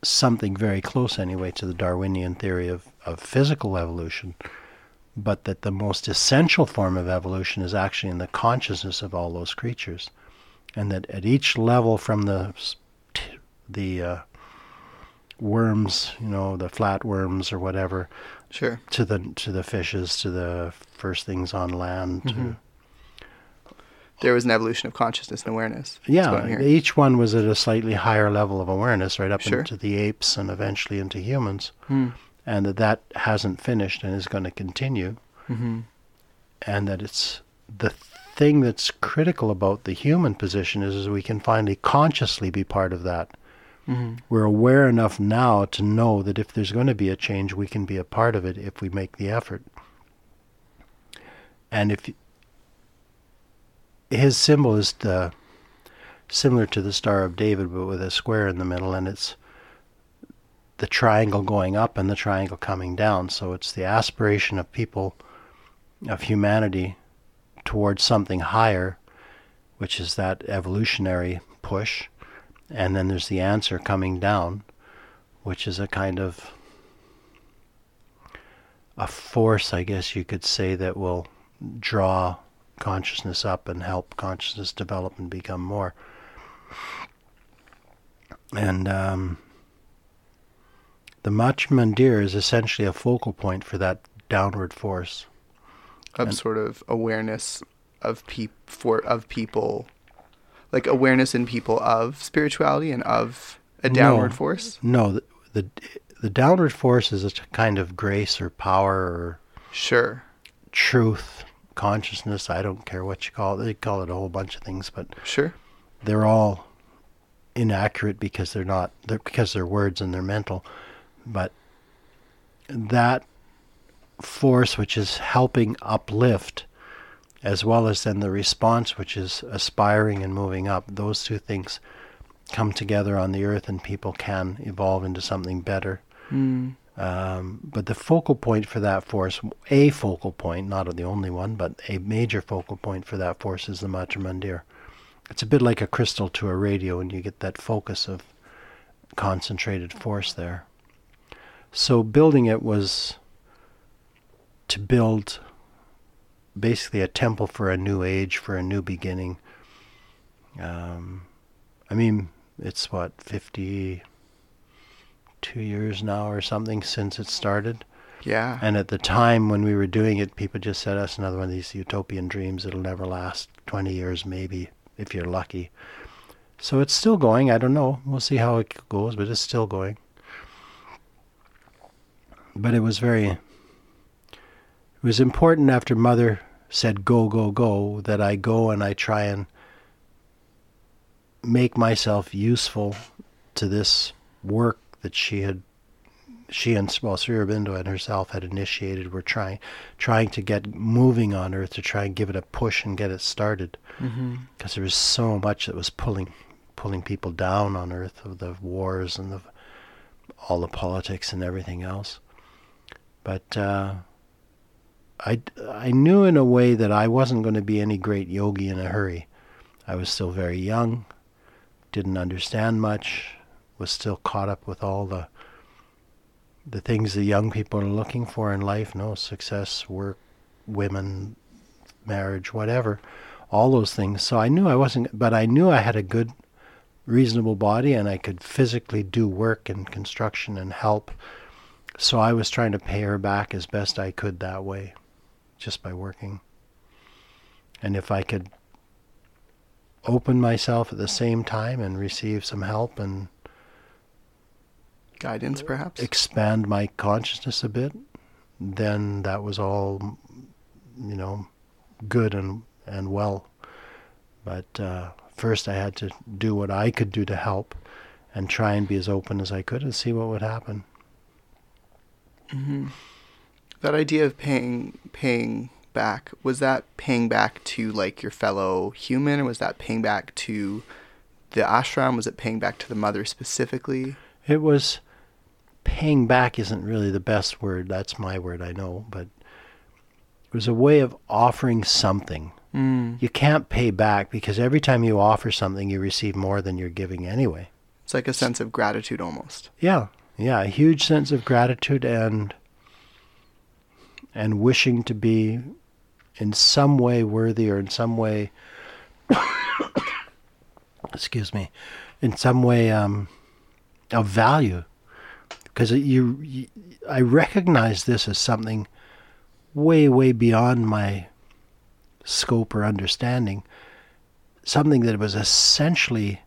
Speaker 2: something very close anyway to the Darwinian theory of, of physical evolution, but that the most essential form of evolution is actually in the consciousness of all those creatures, and that at each level from the the uh, worms, you know, the flatworms or whatever,
Speaker 1: Sure.
Speaker 2: to the to the fishes, to the first things on land. To,
Speaker 1: Mhm. There was an evolution of consciousness and awareness. That's what I'm
Speaker 2: yeah, each one was at a slightly higher level of awareness, right up
Speaker 1: Sure.
Speaker 2: into the apes and eventually into humans,
Speaker 1: Hmm.
Speaker 2: and that that hasn't finished and is going to continue,
Speaker 1: Mm-hmm.
Speaker 2: and that it's the thing that's critical about the human position is, is we can finally consciously be part of that.
Speaker 1: Mm-hmm.
Speaker 2: We're aware enough now to know that if there's going to be a change, we can be a part of it if we make the effort. And if his symbol is the, similar to the Star of David, but with a square in the middle, and it's the triangle going up and the triangle coming down. So it's the aspiration of people, of humanity, towards something higher, which is that evolutionary push and then there's the answer coming down, which is a kind of a force, I guess you could say, that will draw consciousness up and help consciousness develop and become more. And um, the Matrimandir is essentially a focal point for that downward force.
Speaker 1: Of
Speaker 2: And-
Speaker 1: sort of awareness of peop for of people, like awareness in people of spirituality and of a
Speaker 2: No.
Speaker 1: downward force.
Speaker 2: No, the, the the downward force is a kind of grace or power or
Speaker 1: Sure.
Speaker 2: truth, consciousness. I don't care what you call it. They call it a whole bunch of things, but
Speaker 1: Sure.
Speaker 2: they're all inaccurate because they're not. They're because they're words and they're mental. But that force which is helping uplift, as well as then the response which is aspiring and moving up. Those two things come together on the earth, and people can evolve into something better.
Speaker 1: Mm.
Speaker 2: Um, but the focal point for that force, a focal point, not the only one, but a major focal point for that force is the Matrimandir. It's a bit like a crystal to a radio, and you get that focus of concentrated force there. So building it was to build basically a temple for a new age, for a new beginning. Um, I mean, it's what, 52 years now or something since it started.
Speaker 1: Yeah.
Speaker 2: And at the time when we were doing it, people just said, that's another one of these utopian dreams. It'll never last 20 years, maybe, if you're lucky. So it's still going. I don't know. We'll see how it goes, but it's still going. But it was very, it was important after Mother said, go, go, go, that I go and I try and make myself useful to this work that she had she and well Sri Aurobindo and herself had initiated. Were trying trying to get moving on earth to try and give it a push and get it started. Because
Speaker 1: mm-hmm.
Speaker 2: there was so much that was pulling pulling people down on earth of the wars and the all the politics and everything else. But uh, I, I knew in a way that I wasn't going to be any great yogi in a hurry. I was still very young didn't understand much, was still caught up with all the the things the young people are looking for in life, no success, work, women, marriage, whatever, all those things. So I knew I wasn't, but I knew I had a good, reasonable body and I could physically do work and construction and help. So I was trying to pay her back as best I could that way, just by working. And if I could open myself at the same time and receive some help and
Speaker 1: guidance perhaps
Speaker 2: expand my consciousness a bit then that was all you know good and and well but uh, first I had to do what I could do to help and try and be as open as I could and see what would happen
Speaker 1: mm-hmm. That idea of paying paying back was that paying back to like your fellow human? Or was that paying back to the ashram? Was it paying back to the mother specifically?
Speaker 2: It was paying back isn't really the best word. That's my word i know but it was a way of offering something.
Speaker 1: Mm.
Speaker 2: you can't pay back because every time you offer something you receive more than you're giving anyway.
Speaker 1: It's like a sense of gratitude almost.
Speaker 2: Yeah yeah a huge sense of gratitude and and wishing to be in some way worthy or in some way excuse me in some way um, of value. Because you, you I recognize this as something way way beyond my scope or understanding. Something that was essentially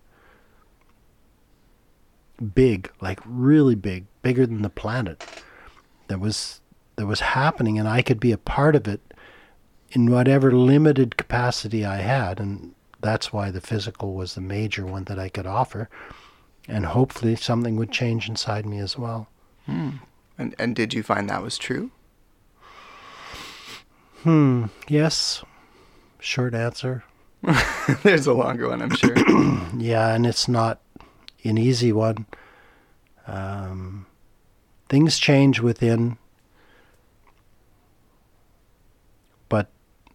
Speaker 2: big like really big bigger than the planet. That was that was happening and I could be a part of it in whatever limited capacity I had. And that's why the physical was the major one that I could offer. And hopefully something would change inside me as well.
Speaker 1: Hmm. And, and did you find that was true?
Speaker 2: Hmm. Yes. Short answer.
Speaker 1: There's a longer one, I'm sure.
Speaker 2: yeah, and it's not an easy one. Um, things change within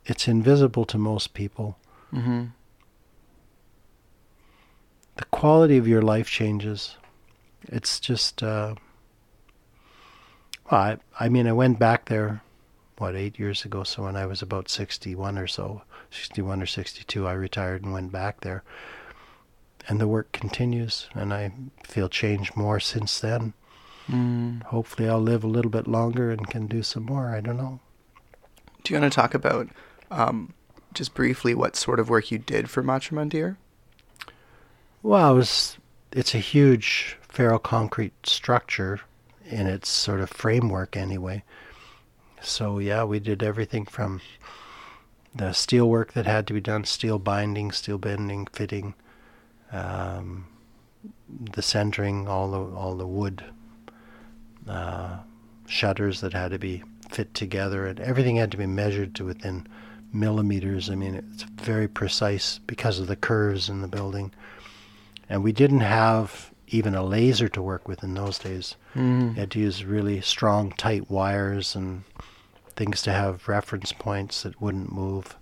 Speaker 2: it's invisible to most people.
Speaker 1: Mm-hmm.
Speaker 2: The quality of your life changes. It's just, uh, well, I, I mean, I went back there, what, eight years ago. So when I was about 61 or so, 61 or 62, I retired and went back there. And the work continues, and I feel changed more since then.
Speaker 1: Mm.
Speaker 2: Hopefully, I'll live a little bit longer and can do some more. I don't know.
Speaker 1: Do you want to talk about um, just briefly what sort of work you did for Matrimandir?
Speaker 2: Well, it was, it's a huge ferroconcrete structure in its sort of framework anyway. So yeah, we did everything from the steel work that had to be done, steel binding, steel bending, fitting, um, the centering, all the all the wood uh, shutters that had to be fit together, and everything had to be measured to within millimeters. I mean, it's very precise because of the curves in the building. And we didn't have even a laser to work with in those days.
Speaker 1: Mm.
Speaker 2: You had to use really strong, tight wires and things to have reference points that wouldn't move.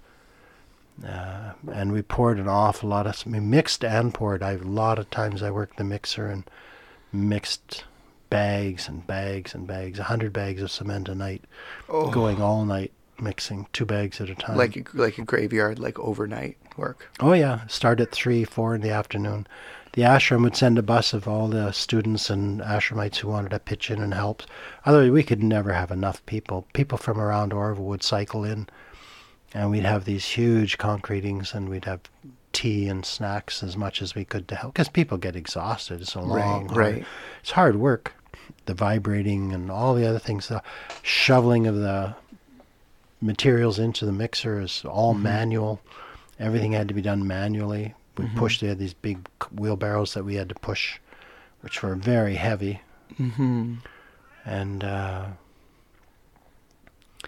Speaker 2: Uh, and we poured an awful lot of, we mixed and poured. I, a lot of times I worked the mixer and mixed bags and bags and bags, a hundred bags of cement a night,
Speaker 1: Oh.
Speaker 2: going all night mixing, two bags at a time.
Speaker 1: like a, like a graveyard, like overnight work.
Speaker 2: Oh yeah, start at three, four in the afternoon. The ashram would send a bus of all the students and ashramites who wanted to pitch in and help. Otherwise, we could never have enough people. People from around Auroville would cycle in, and we'd have these huge concretings, and we'd have tea and snacks as much as we could to help. Because people get exhausted. It's a long,
Speaker 1: Right,
Speaker 2: hard-
Speaker 1: right.
Speaker 2: It's hard work. The vibrating and all the other things, the shoveling of the materials into the mixer is all
Speaker 1: Mm-hmm.
Speaker 2: manual. Everything had to be done manually. We
Speaker 1: Mm-hmm.
Speaker 2: pushed. They had these big wheelbarrows that we had to push, which were very heavy.
Speaker 1: Mm-hmm.
Speaker 2: And uh,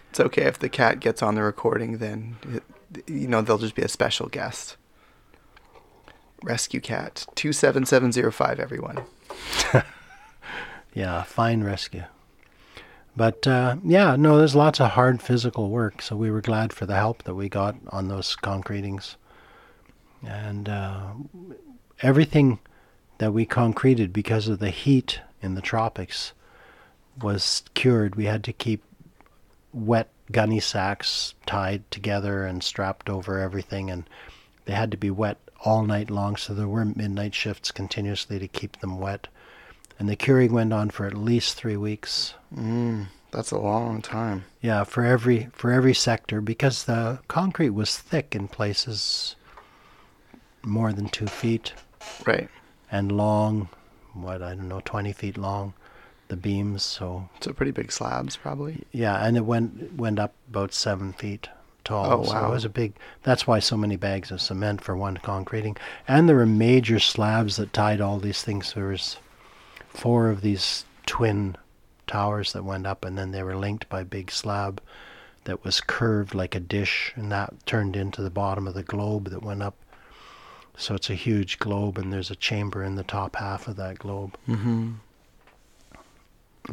Speaker 1: It's okay if the cat gets on the recording. Then it, you know they'll just be a special guest. Rescue cat two seven seven zero five. Everyone.
Speaker 2: yeah, fine rescue. But uh, yeah, no, there's lots of hard physical work. So we were glad for the help that we got on those concretings. And uh, everything that we concreted because of the heat in the tropics was cured. We had to keep wet gunny sacks tied together and strapped over everything, and they had to be wet all night long. So there were midnight shifts continuously to keep them wet. And the curing went on for at least three weeks.
Speaker 1: Mm, that's a long time.
Speaker 2: Yeah, for every for every sector because the concrete was thick in places more than two feet
Speaker 1: Right.
Speaker 2: and long, what I don't know, twenty feet long, the beams. So
Speaker 1: So pretty big slabs, probably.
Speaker 2: yeah, and it went went up about seven feet tall.
Speaker 1: Oh,
Speaker 2: So
Speaker 1: wow.
Speaker 2: it was a big. That's why so many bags of cement for one concreting, and there were major slabs that tied all these things. There was four of these twin towers that went up, and then they were linked by a big slab that was curved like a dish, and that turned into the bottom of the globe that went up. So it's a huge globe, and there's a chamber in the top half of that globe.
Speaker 1: Mm-hmm.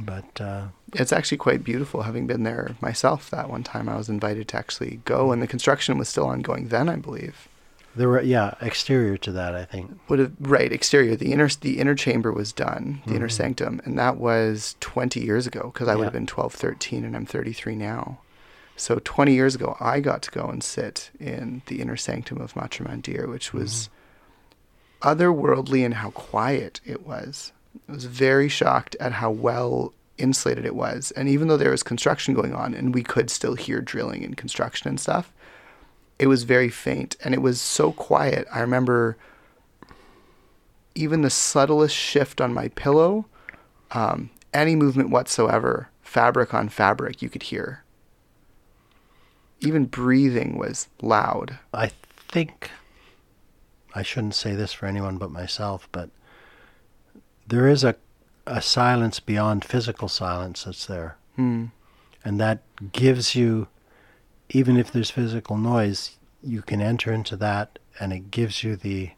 Speaker 2: But uh,
Speaker 1: It's actually quite beautiful. Having been there myself, that one time I was invited to actually go, and the construction was still ongoing then, I believe.
Speaker 2: There were yeah exterior to that, I think.
Speaker 1: Would have right exterior. The inner the inner chamber was done, the inner
Speaker 2: Mhm.
Speaker 1: sanctum, and that was 20 years ago because I would have been 12, 13, and I'm 33 now. So 20 years ago, I got to go and sit in the inner sanctum of Matrimandir, which was otherworldly in how quiet it was. I was very shocked at how well insulated it was. And even though there was construction going on and we could still hear drilling and construction and stuff, it was very faint and it was so quiet. I remember even the subtlest shift on my pillow, um, any movement whatsoever, fabric on fabric, you could hear. Even breathing was loud.
Speaker 2: I think I shouldn't say this for anyone but myself, but there is a a silence beyond physical silence that's there,
Speaker 1: Hmm.
Speaker 2: and that gives you, even if there's physical noise, you can enter into that, and it gives you the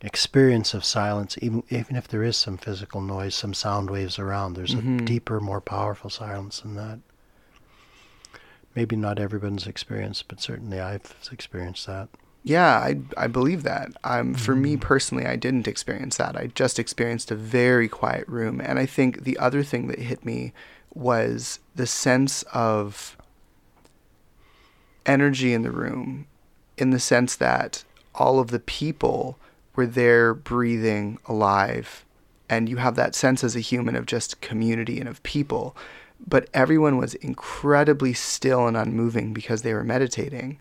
Speaker 2: experience of silence, even even if there is some physical noise, some sound waves around. There's a
Speaker 1: Mhm.
Speaker 2: deeper, more powerful silence than that. Maybe not everyone's experienced, but certainly I've experienced that.
Speaker 1: Yeah, I I believe that. Um, for me personally, I didn't experience that. I just experienced a very quiet room, and I think the other thing that hit me was the sense of energy in the room, in the sense that all of the people were there breathing alive, and you have that sense as a human of just community and of people, but everyone was incredibly still and unmoving because they were meditating.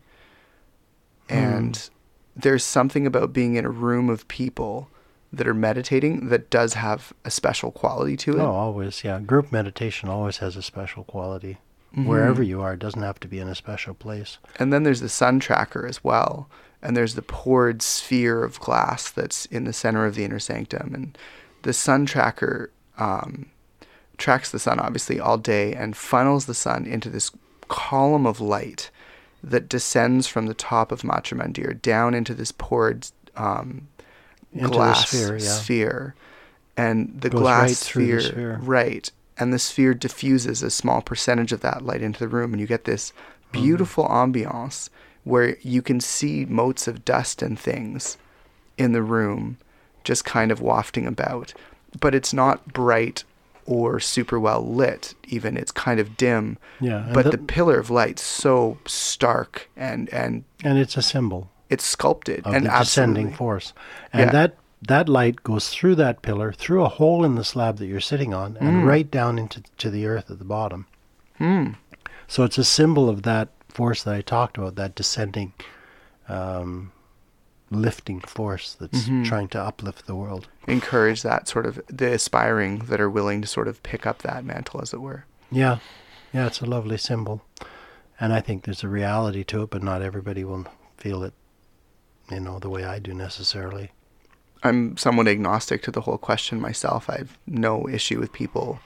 Speaker 1: Hmm. And there's something about being in a room of people that are meditating that does have a special quality to it.
Speaker 2: Oh, always, yeah. Group meditation always has a special quality.
Speaker 1: Mhm.
Speaker 2: Wherever you are, it doesn't have to be in a special place.
Speaker 1: And then there's the sun tracker as well. And there's the poured sphere of glass that's in the center of the inner sanctum. And the sun tracker, um, tracks the sun obviously all day and funnels the sun into this column of light that descends from the top of Matrimandir down into this poured um,
Speaker 2: Into
Speaker 1: glass
Speaker 2: sphere, yeah.
Speaker 1: sphere. And the
Speaker 2: Goes
Speaker 1: glass
Speaker 2: right through the
Speaker 1: sphere,
Speaker 2: sphere.
Speaker 1: right, and the sphere diffuses a small percentage of that light into the room, and you get this
Speaker 2: Mm-hmm.
Speaker 1: beautiful ambiance where you can see motes of dust and things in the room just kind of wafting about. But it's not bright or super well lit, even. It's kind of dim.
Speaker 2: Yeah,
Speaker 1: But
Speaker 2: the-
Speaker 1: the pillar of light's so stark and, and
Speaker 2: and it's a symbol
Speaker 1: it's sculpted and
Speaker 2: the descending force. And
Speaker 1: Yeah.
Speaker 2: that that light goes through that pillar, through a hole in the slab that you're sitting on, and
Speaker 1: Mm.
Speaker 2: right down into to the earth at the bottom.
Speaker 1: Hmm.
Speaker 2: So it's a symbol of that force that I talked about, that descending, um, lifting force that's
Speaker 1: Mhm.
Speaker 2: trying to uplift the world.
Speaker 1: encourage that sort of the aspiring that are willing to sort of pick up that mantle, as it were.
Speaker 2: Yeah, yeah, it's a lovely symbol, and I think there's a reality to it, but not everybody will feel it, you know, the way I do necessarily.
Speaker 1: I'm somewhat agnostic to the whole question myself. I've no issue with people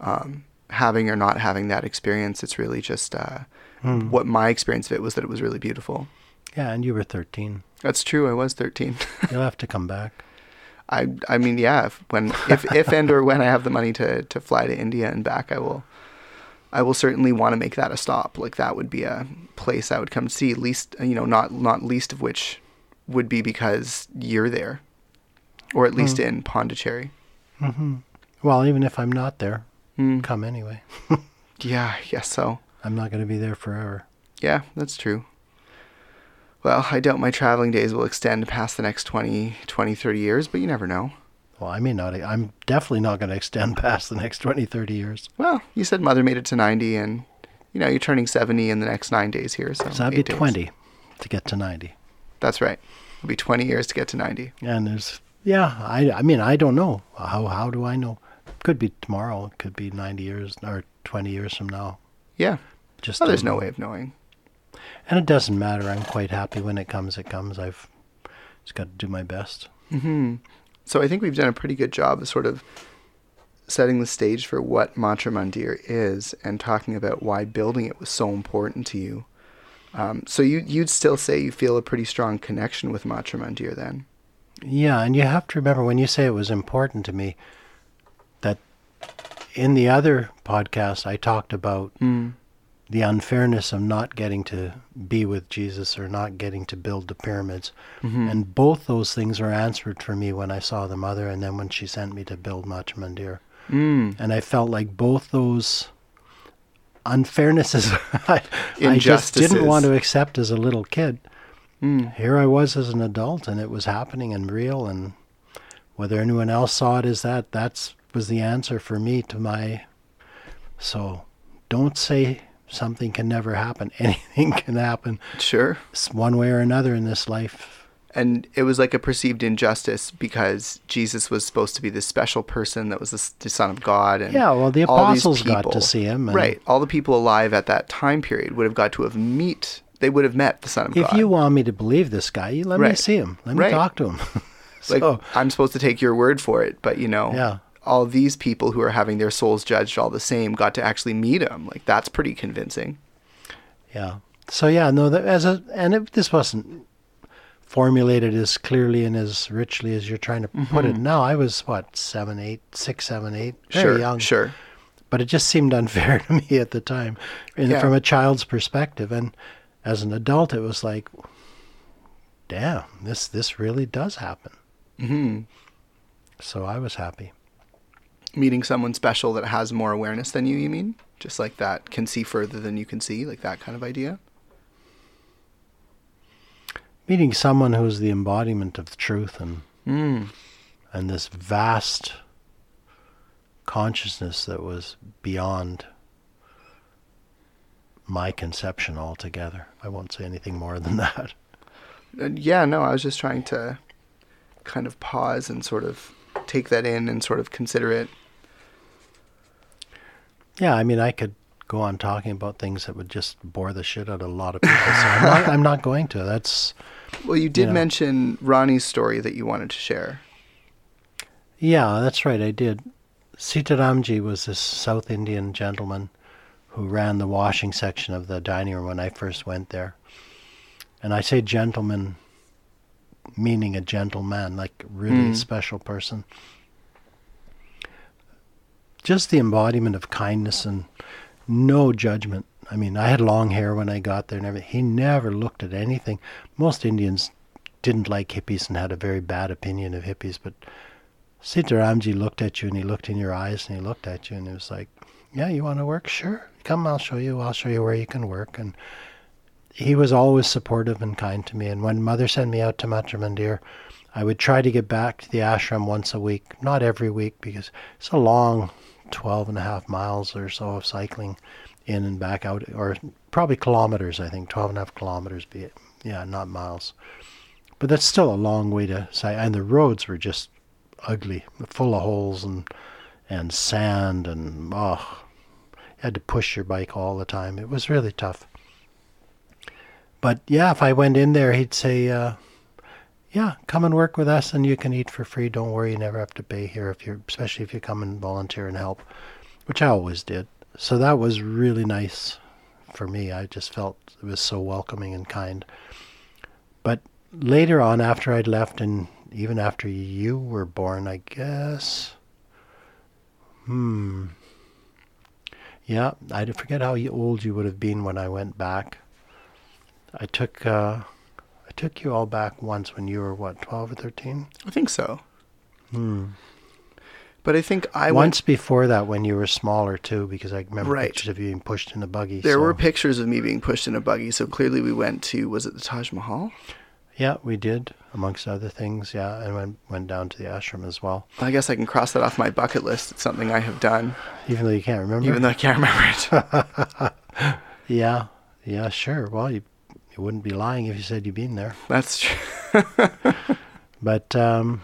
Speaker 1: um, having or not having that experience. It's really just uh,
Speaker 2: Hmm.
Speaker 1: what my experience of it was that it was really beautiful.
Speaker 2: Yeah, and you were 13.
Speaker 1: That's true. I was 13.
Speaker 2: You'll have to come back.
Speaker 1: I I mean, yeah. If, when if if and or when I have the money to to fly to India and back, I will. I will certainly want to make that a stop. Like that would be a place I would come to see. Least you know, not not least of which would be because you're there, or at least
Speaker 2: Hmm.
Speaker 1: in Pondicherry.
Speaker 2: hmm Well, even if I'm not there,
Speaker 1: Hmm.
Speaker 2: come anyway.
Speaker 1: Yeah, I guess so.
Speaker 2: I'm not going to be there forever.
Speaker 1: Yeah, that's true. Well, I doubt my traveling days will extend past the next 20, 20 30 years, but you never know.
Speaker 2: Well, I may not. I'm definitely not going to extend past the next 20, 30 years.
Speaker 1: Well, you said mother made it to 90, and, you know, you're turning 70 in the next nine days here. So,
Speaker 2: So that'd be
Speaker 1: days.
Speaker 2: 20 to get to 90.
Speaker 1: That's right. It'll be 20 years to get to 90.
Speaker 2: And there's, yeah, I, I mean, I don't know. How, how do I know? Could be tomorrow. It could be 90 years or 20 years from now.
Speaker 1: Yeah.
Speaker 2: Just
Speaker 1: Well, there's no way of knowing.
Speaker 2: And it doesn't matter. I'm quite happy when it comes. It comes. I've just got to do my best.
Speaker 1: hmm So I think we've done a pretty good job of sort of setting the stage for what Matrimandir is and talking about why building it was so important to you. Um, so you you'd still say you feel a pretty strong connection with Matrimandir then?
Speaker 2: Yeah, and you have to remember when you say it was important to me that in the other podcast I talked about
Speaker 1: Mm.
Speaker 2: the unfairness of not getting to be with Jesus or not getting to build the pyramids.
Speaker 1: Mhm.
Speaker 2: And both those things were answered for me when I saw the mother and then when she sent me to build Matrimandir.
Speaker 1: Mm.
Speaker 2: And I felt like both those unfairnesses I, I just didn't want to accept as a little kid.
Speaker 1: Mm.
Speaker 2: Here I was as an adult and it was happening and real and whether anyone else saw it as that, that's was the answer for me to my so don't say something can never happen. Anything can happen
Speaker 1: Sure.
Speaker 2: one way or another in this life.
Speaker 1: And it was like a perceived injustice because Jesus was supposed to be this special person that was the, Son of God. And
Speaker 2: Yeah, well, the apostles got to see him.
Speaker 1: Right. All the people alive at that time period would have got to have meet. They would have met the Son of
Speaker 2: If
Speaker 1: God.
Speaker 2: you want me to believe this guy, you let me see him. Let me
Speaker 1: Right.
Speaker 2: talk to him.
Speaker 1: like I'm supposed to take your word for it, but you know,
Speaker 2: Yeah.
Speaker 1: all these people who are having their souls judged all the same got to actually meet him. Like that's pretty convincing.
Speaker 2: yeah. So yeah, no, that, as a and it, this wasn't formulated as clearly and as richly as you're trying to put it
Speaker 1: Mhm.
Speaker 2: now. I was what seven, eight, six, seven, eight, very
Speaker 1: sure,
Speaker 2: young.
Speaker 1: sure.
Speaker 2: but it just seemed unfair to me at the time in,
Speaker 1: Yeah.
Speaker 2: from a child's perspective and as an adult it was like damn this this really does happen
Speaker 1: hmm
Speaker 2: so i was happy
Speaker 1: Meeting someone special that has more awareness than you. You mean just like that can see further than you can see, like that kind of idea.
Speaker 2: meeting someone who's the embodiment of truth and
Speaker 1: Mm.
Speaker 2: and this vast consciousness that was beyond my conception altogether i won't say anything more than that
Speaker 1: Uh, yeah, no, I was just trying to kind of pause and sort of take that in and sort of consider it.
Speaker 2: Yeah, I mean, I could go on talking about things that would just bore the shit out of a lot of people. So I'm not, I'm not going to. That's
Speaker 1: Well, you did
Speaker 2: know.
Speaker 1: mention Rani's story that you wanted to share.
Speaker 2: yeah, that's right. I did. Sitaramji was this South Indian gentleman who ran the washing section of the dining room when I first went there. And I say gentleman meaning a gentleman, like really
Speaker 1: Mm.
Speaker 2: a special person. Just the embodiment of kindness and no judgment. I mean, I had long hair when I got there and everything. He never looked at anything. Most Indians didn't like hippies and had a very bad opinion of hippies, but Sitaramji looked at you and he looked in your eyes and he looked at you and he was like, Yeah, you want to work? Sure. Come, I'll show you. I'll show you where you can work. And he was always supportive and kind to me. And when mother sent me out to Matrimandir, I would try to get back to the ashram once a week, not every week because it's a long 12 and a half miles or so of cycling in and back out, or probably kilometers, I think, 12 and a half kilometers, be it. Yeah, not miles. But that's still a long way to say. And the roads were just ugly, full of holes and and sand and oh, had to push your bike all the time. It was really tough. But yeah, if I went in there, he'd say, uh, "Yeah, come and work with us, and you can eat for free. Don't worry, you never have to pay here if you're, especially if you come and volunteer and help," which I always did. So that was really nice for me. I just felt it was so welcoming and kind. But later on, after I'd left, and even after you were born, I guess. Hmm. Yeah, I forget how old you would have been when I went back. I took uh, I took you all back once when you were what, twelve or thirteen?
Speaker 1: I think so.
Speaker 2: Hmm.
Speaker 1: But I think I
Speaker 2: once
Speaker 1: went.
Speaker 2: before that when you were smaller too, because I remember
Speaker 1: Right.
Speaker 2: pictures of you being pushed in a buggy.
Speaker 1: There
Speaker 2: so-
Speaker 1: were pictures of me being pushed in a buggy, so clearly we went to was it the Taj Mahal?
Speaker 2: Yeah, we did, amongst other things. Yeah, and went went down to the ashram as well.
Speaker 1: I guess I can cross that off my bucket list. It's something I have done,
Speaker 2: Even though you can't remember.
Speaker 1: even though I can't remember it.
Speaker 2: yeah, yeah, sure. Well, you you wouldn't be lying if you said you'd been there.
Speaker 1: That's true.
Speaker 2: But um,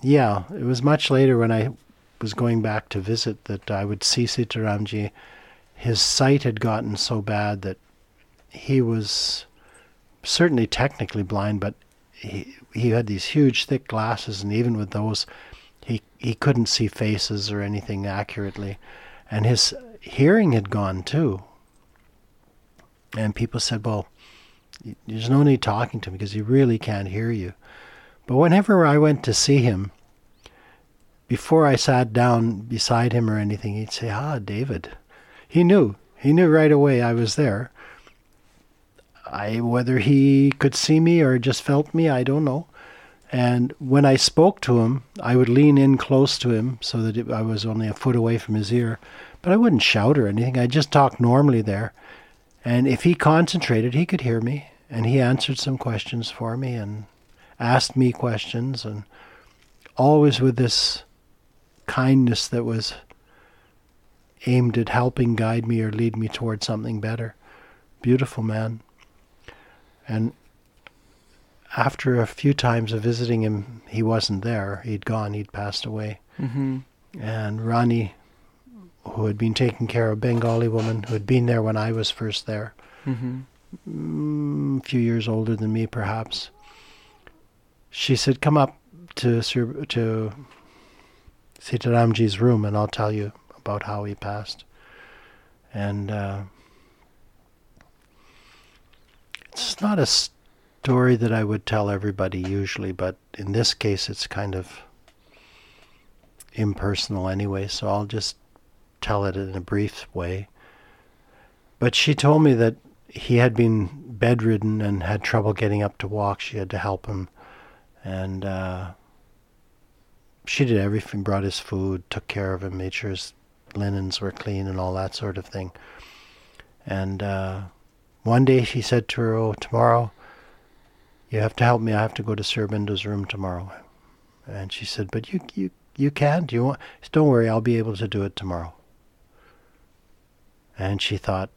Speaker 2: yeah, it was much later when I was going back to visit that I would see Sitaramji. His sight had gotten so bad that he was certainly technically blind, but he he had these huge thick glasses, and even with those, he he couldn't see faces or anything accurately, and his hearing had gone too. And people said, "Well, there's no need talking to him because he really can't hear you." But whenever I went to see him, before I sat down beside him or anything, he'd say, "Ah, David." He knew. He knew right away I was there. I whether he could see me or just felt me, I don't know. And when I spoke to him, I would lean in close to him so that it, I was only a foot away from his ear. But I wouldn't shout or anything. I just talked normally there. And if he concentrated, he could hear me. And he answered some questions for me and asked me questions. And always with this kindness that was aimed at helping guide me or lead me towards something better. Beautiful man. And after a few times of visiting him, he wasn't there. He'd gone, he'd passed away.
Speaker 1: hmm
Speaker 2: And Rani, who had been taking care of a Bengali woman who had been there when I was first there,
Speaker 1: hmm
Speaker 2: mm, a few years older than me perhaps, she said, "Come up to Sir, to Sitaramji's room, and I'll tell you about how he passed." And uh, it's not a story that I would tell everybody usually, but in this case, it's kind of impersonal anyway. So I'll just tell it in a brief way. But she told me that he had been bedridden and had trouble getting up to walk. She had to help him, and uh, she did everything. Brought his food, took care of him, made sure his linens were clean, and all that sort of thing. And uh, one day she said to her, "Oh, tomorrow you have to help me. I have to go to Sri Aurobindo's room tomorrow." And she said, "But you you you can't. You want? Don't worry. I'll be able to do it tomorrow." And she thought,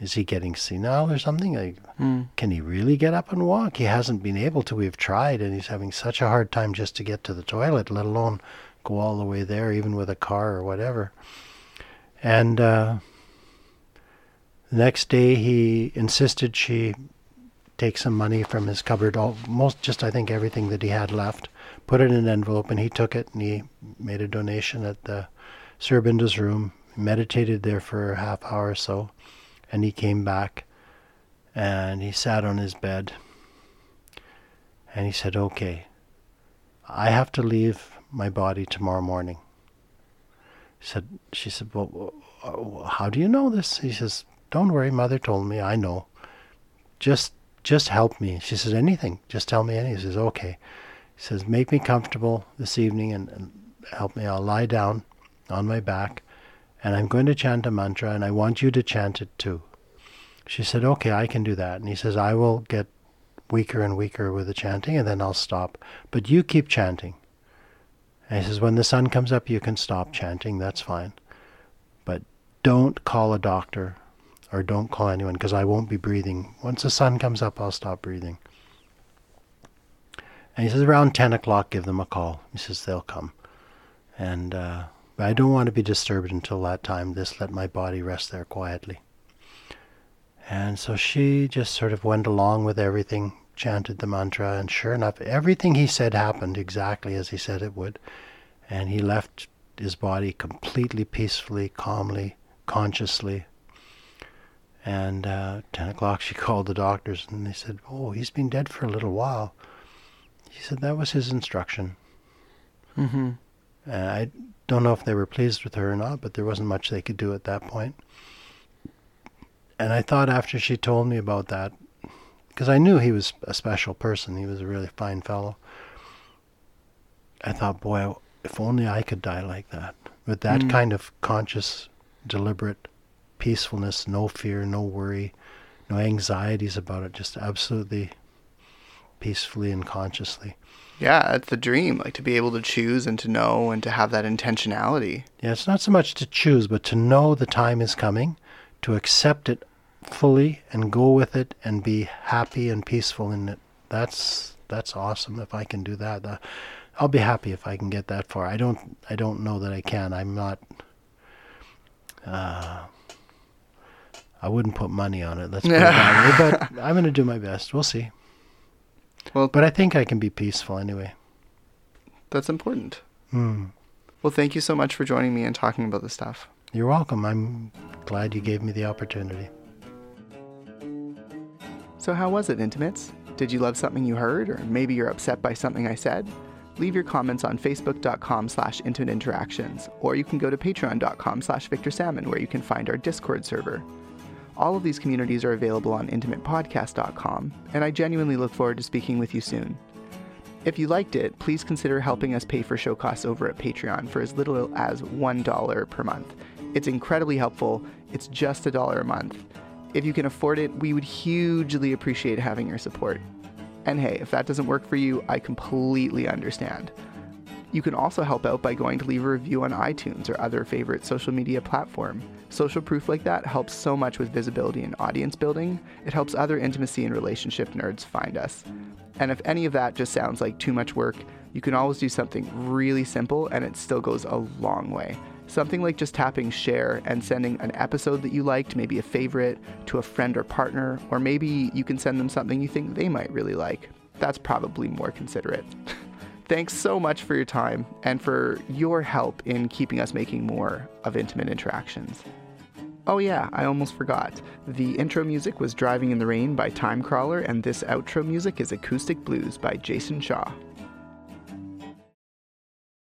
Speaker 2: "Is he getting senile or something? Like,
Speaker 1: Mm.
Speaker 2: can he really get up and walk? He hasn't been able to. We've tried, and he's having such a hard time just to get to the toilet, let alone go all the way there, even with a car or whatever." And uh, the next day, he insisted she take some money from his cupboard, all, most just I think everything that he had left, put it in an envelope, and he took it and he made a donation at the Sri room, meditated there for a half hour or so, and he came back and he sat on his bed and he said, Okay, I have to leave my body tomorrow morning. He said, She said, Well, how do you know this? He says, Don't worry, mother told me, I know. Just just help me. She says, Anything, just tell me anything. He says, Okay. He says, Make me comfortable this evening and, and help me. I'll lie down on my back and I'm going to chant a mantra and I want you to chant it too. She said, Okay, I can do that. And he says, I will get weaker and weaker with the chanting and then I'll stop. But you keep chanting. And he says, When the sun comes up, you can stop chanting. That's fine. But don't call a doctor or don't call anyone because I won't be breathing. Once the sun comes up, I'll stop breathing. And he says, Around 10 o'clock, give them a call. He says, They'll come. And uh, I don't want to be disturbed until that time. Just let my body rest there quietly. And so she just sort of went along with everything, chanted the mantra, and sure enough, everything he said happened exactly as he said it would. And he left his body completely peacefully, calmly, consciously. And uh, 10 o'clock, she called the doctors, and they said, Oh, he's been dead for a little while. He said that was his instruction.
Speaker 1: Mm-hmm.
Speaker 2: Uh, I don't know if they were pleased with her or not, but there wasn't much they could do at that point. And I thought after she told me about that, because I knew he was a special person, he was a really fine fellow. I thought, boy, if only I could die like that, with that
Speaker 1: Mm.
Speaker 2: kind of conscious, deliberate peacefulness, no fear, no worry, no anxieties about it, just absolutely peacefully and consciously.
Speaker 1: Yeah, it's the dream, like to be able to choose and to know and to have that intentionality.
Speaker 2: Yeah, it's not so much to choose, but to know the time is coming, to accept it fully and go with it and be happy and peaceful in it. That's that's awesome if I can do that. Uh, I'll be happy if I can get that far. I don't I don't know that I can. I'm not uh, I wouldn't put money on it. Let's put it that way. But I'm going to do my best. We'll see.
Speaker 1: Well-
Speaker 2: but I think I can be peaceful anyway.
Speaker 1: That's important.
Speaker 2: Hmm.
Speaker 1: Well, thank you so much for joining me and talking about this stuff.
Speaker 2: You're welcome. I'm glad you gave me the opportunity.
Speaker 1: So, how was it, Intimates? Did you love something you heard, or maybe you're upset by something I said? Leave your comments on facebook.com slash intimate interactions, or you can go to patreon.com slash Victor Salmon, where you can find our Discord server. All of these communities are available on intimatepodcast.com, and I genuinely look forward to speaking with you soon. If you liked it, please consider helping us pay for show costs over at Patreon for as little as $1 per month. It's incredibly helpful. It's just a dollar a month. If you can afford it, we would hugely appreciate having your support. And hey, if that doesn't work for you, I completely understand. You can also help out by going to leave a review on iTunes or other favorite social media platform. Social proof like that helps so much with visibility and audience building. It helps other intimacy and relationship nerds find us. And if any of that just sounds like too much work, you can always do something really simple and it still goes a long way. Something like just tapping share and sending an episode that you liked, maybe a favorite, to a friend or partner, or maybe you can send them something you think they might really like. That's probably more considerate. Thanks so much for your time and for your help in keeping us making more of intimate interactions. Oh, yeah, I almost forgot. The intro music was Driving in the Rain by Timecrawler, and this outro music is Acoustic Blues by Jason Shaw.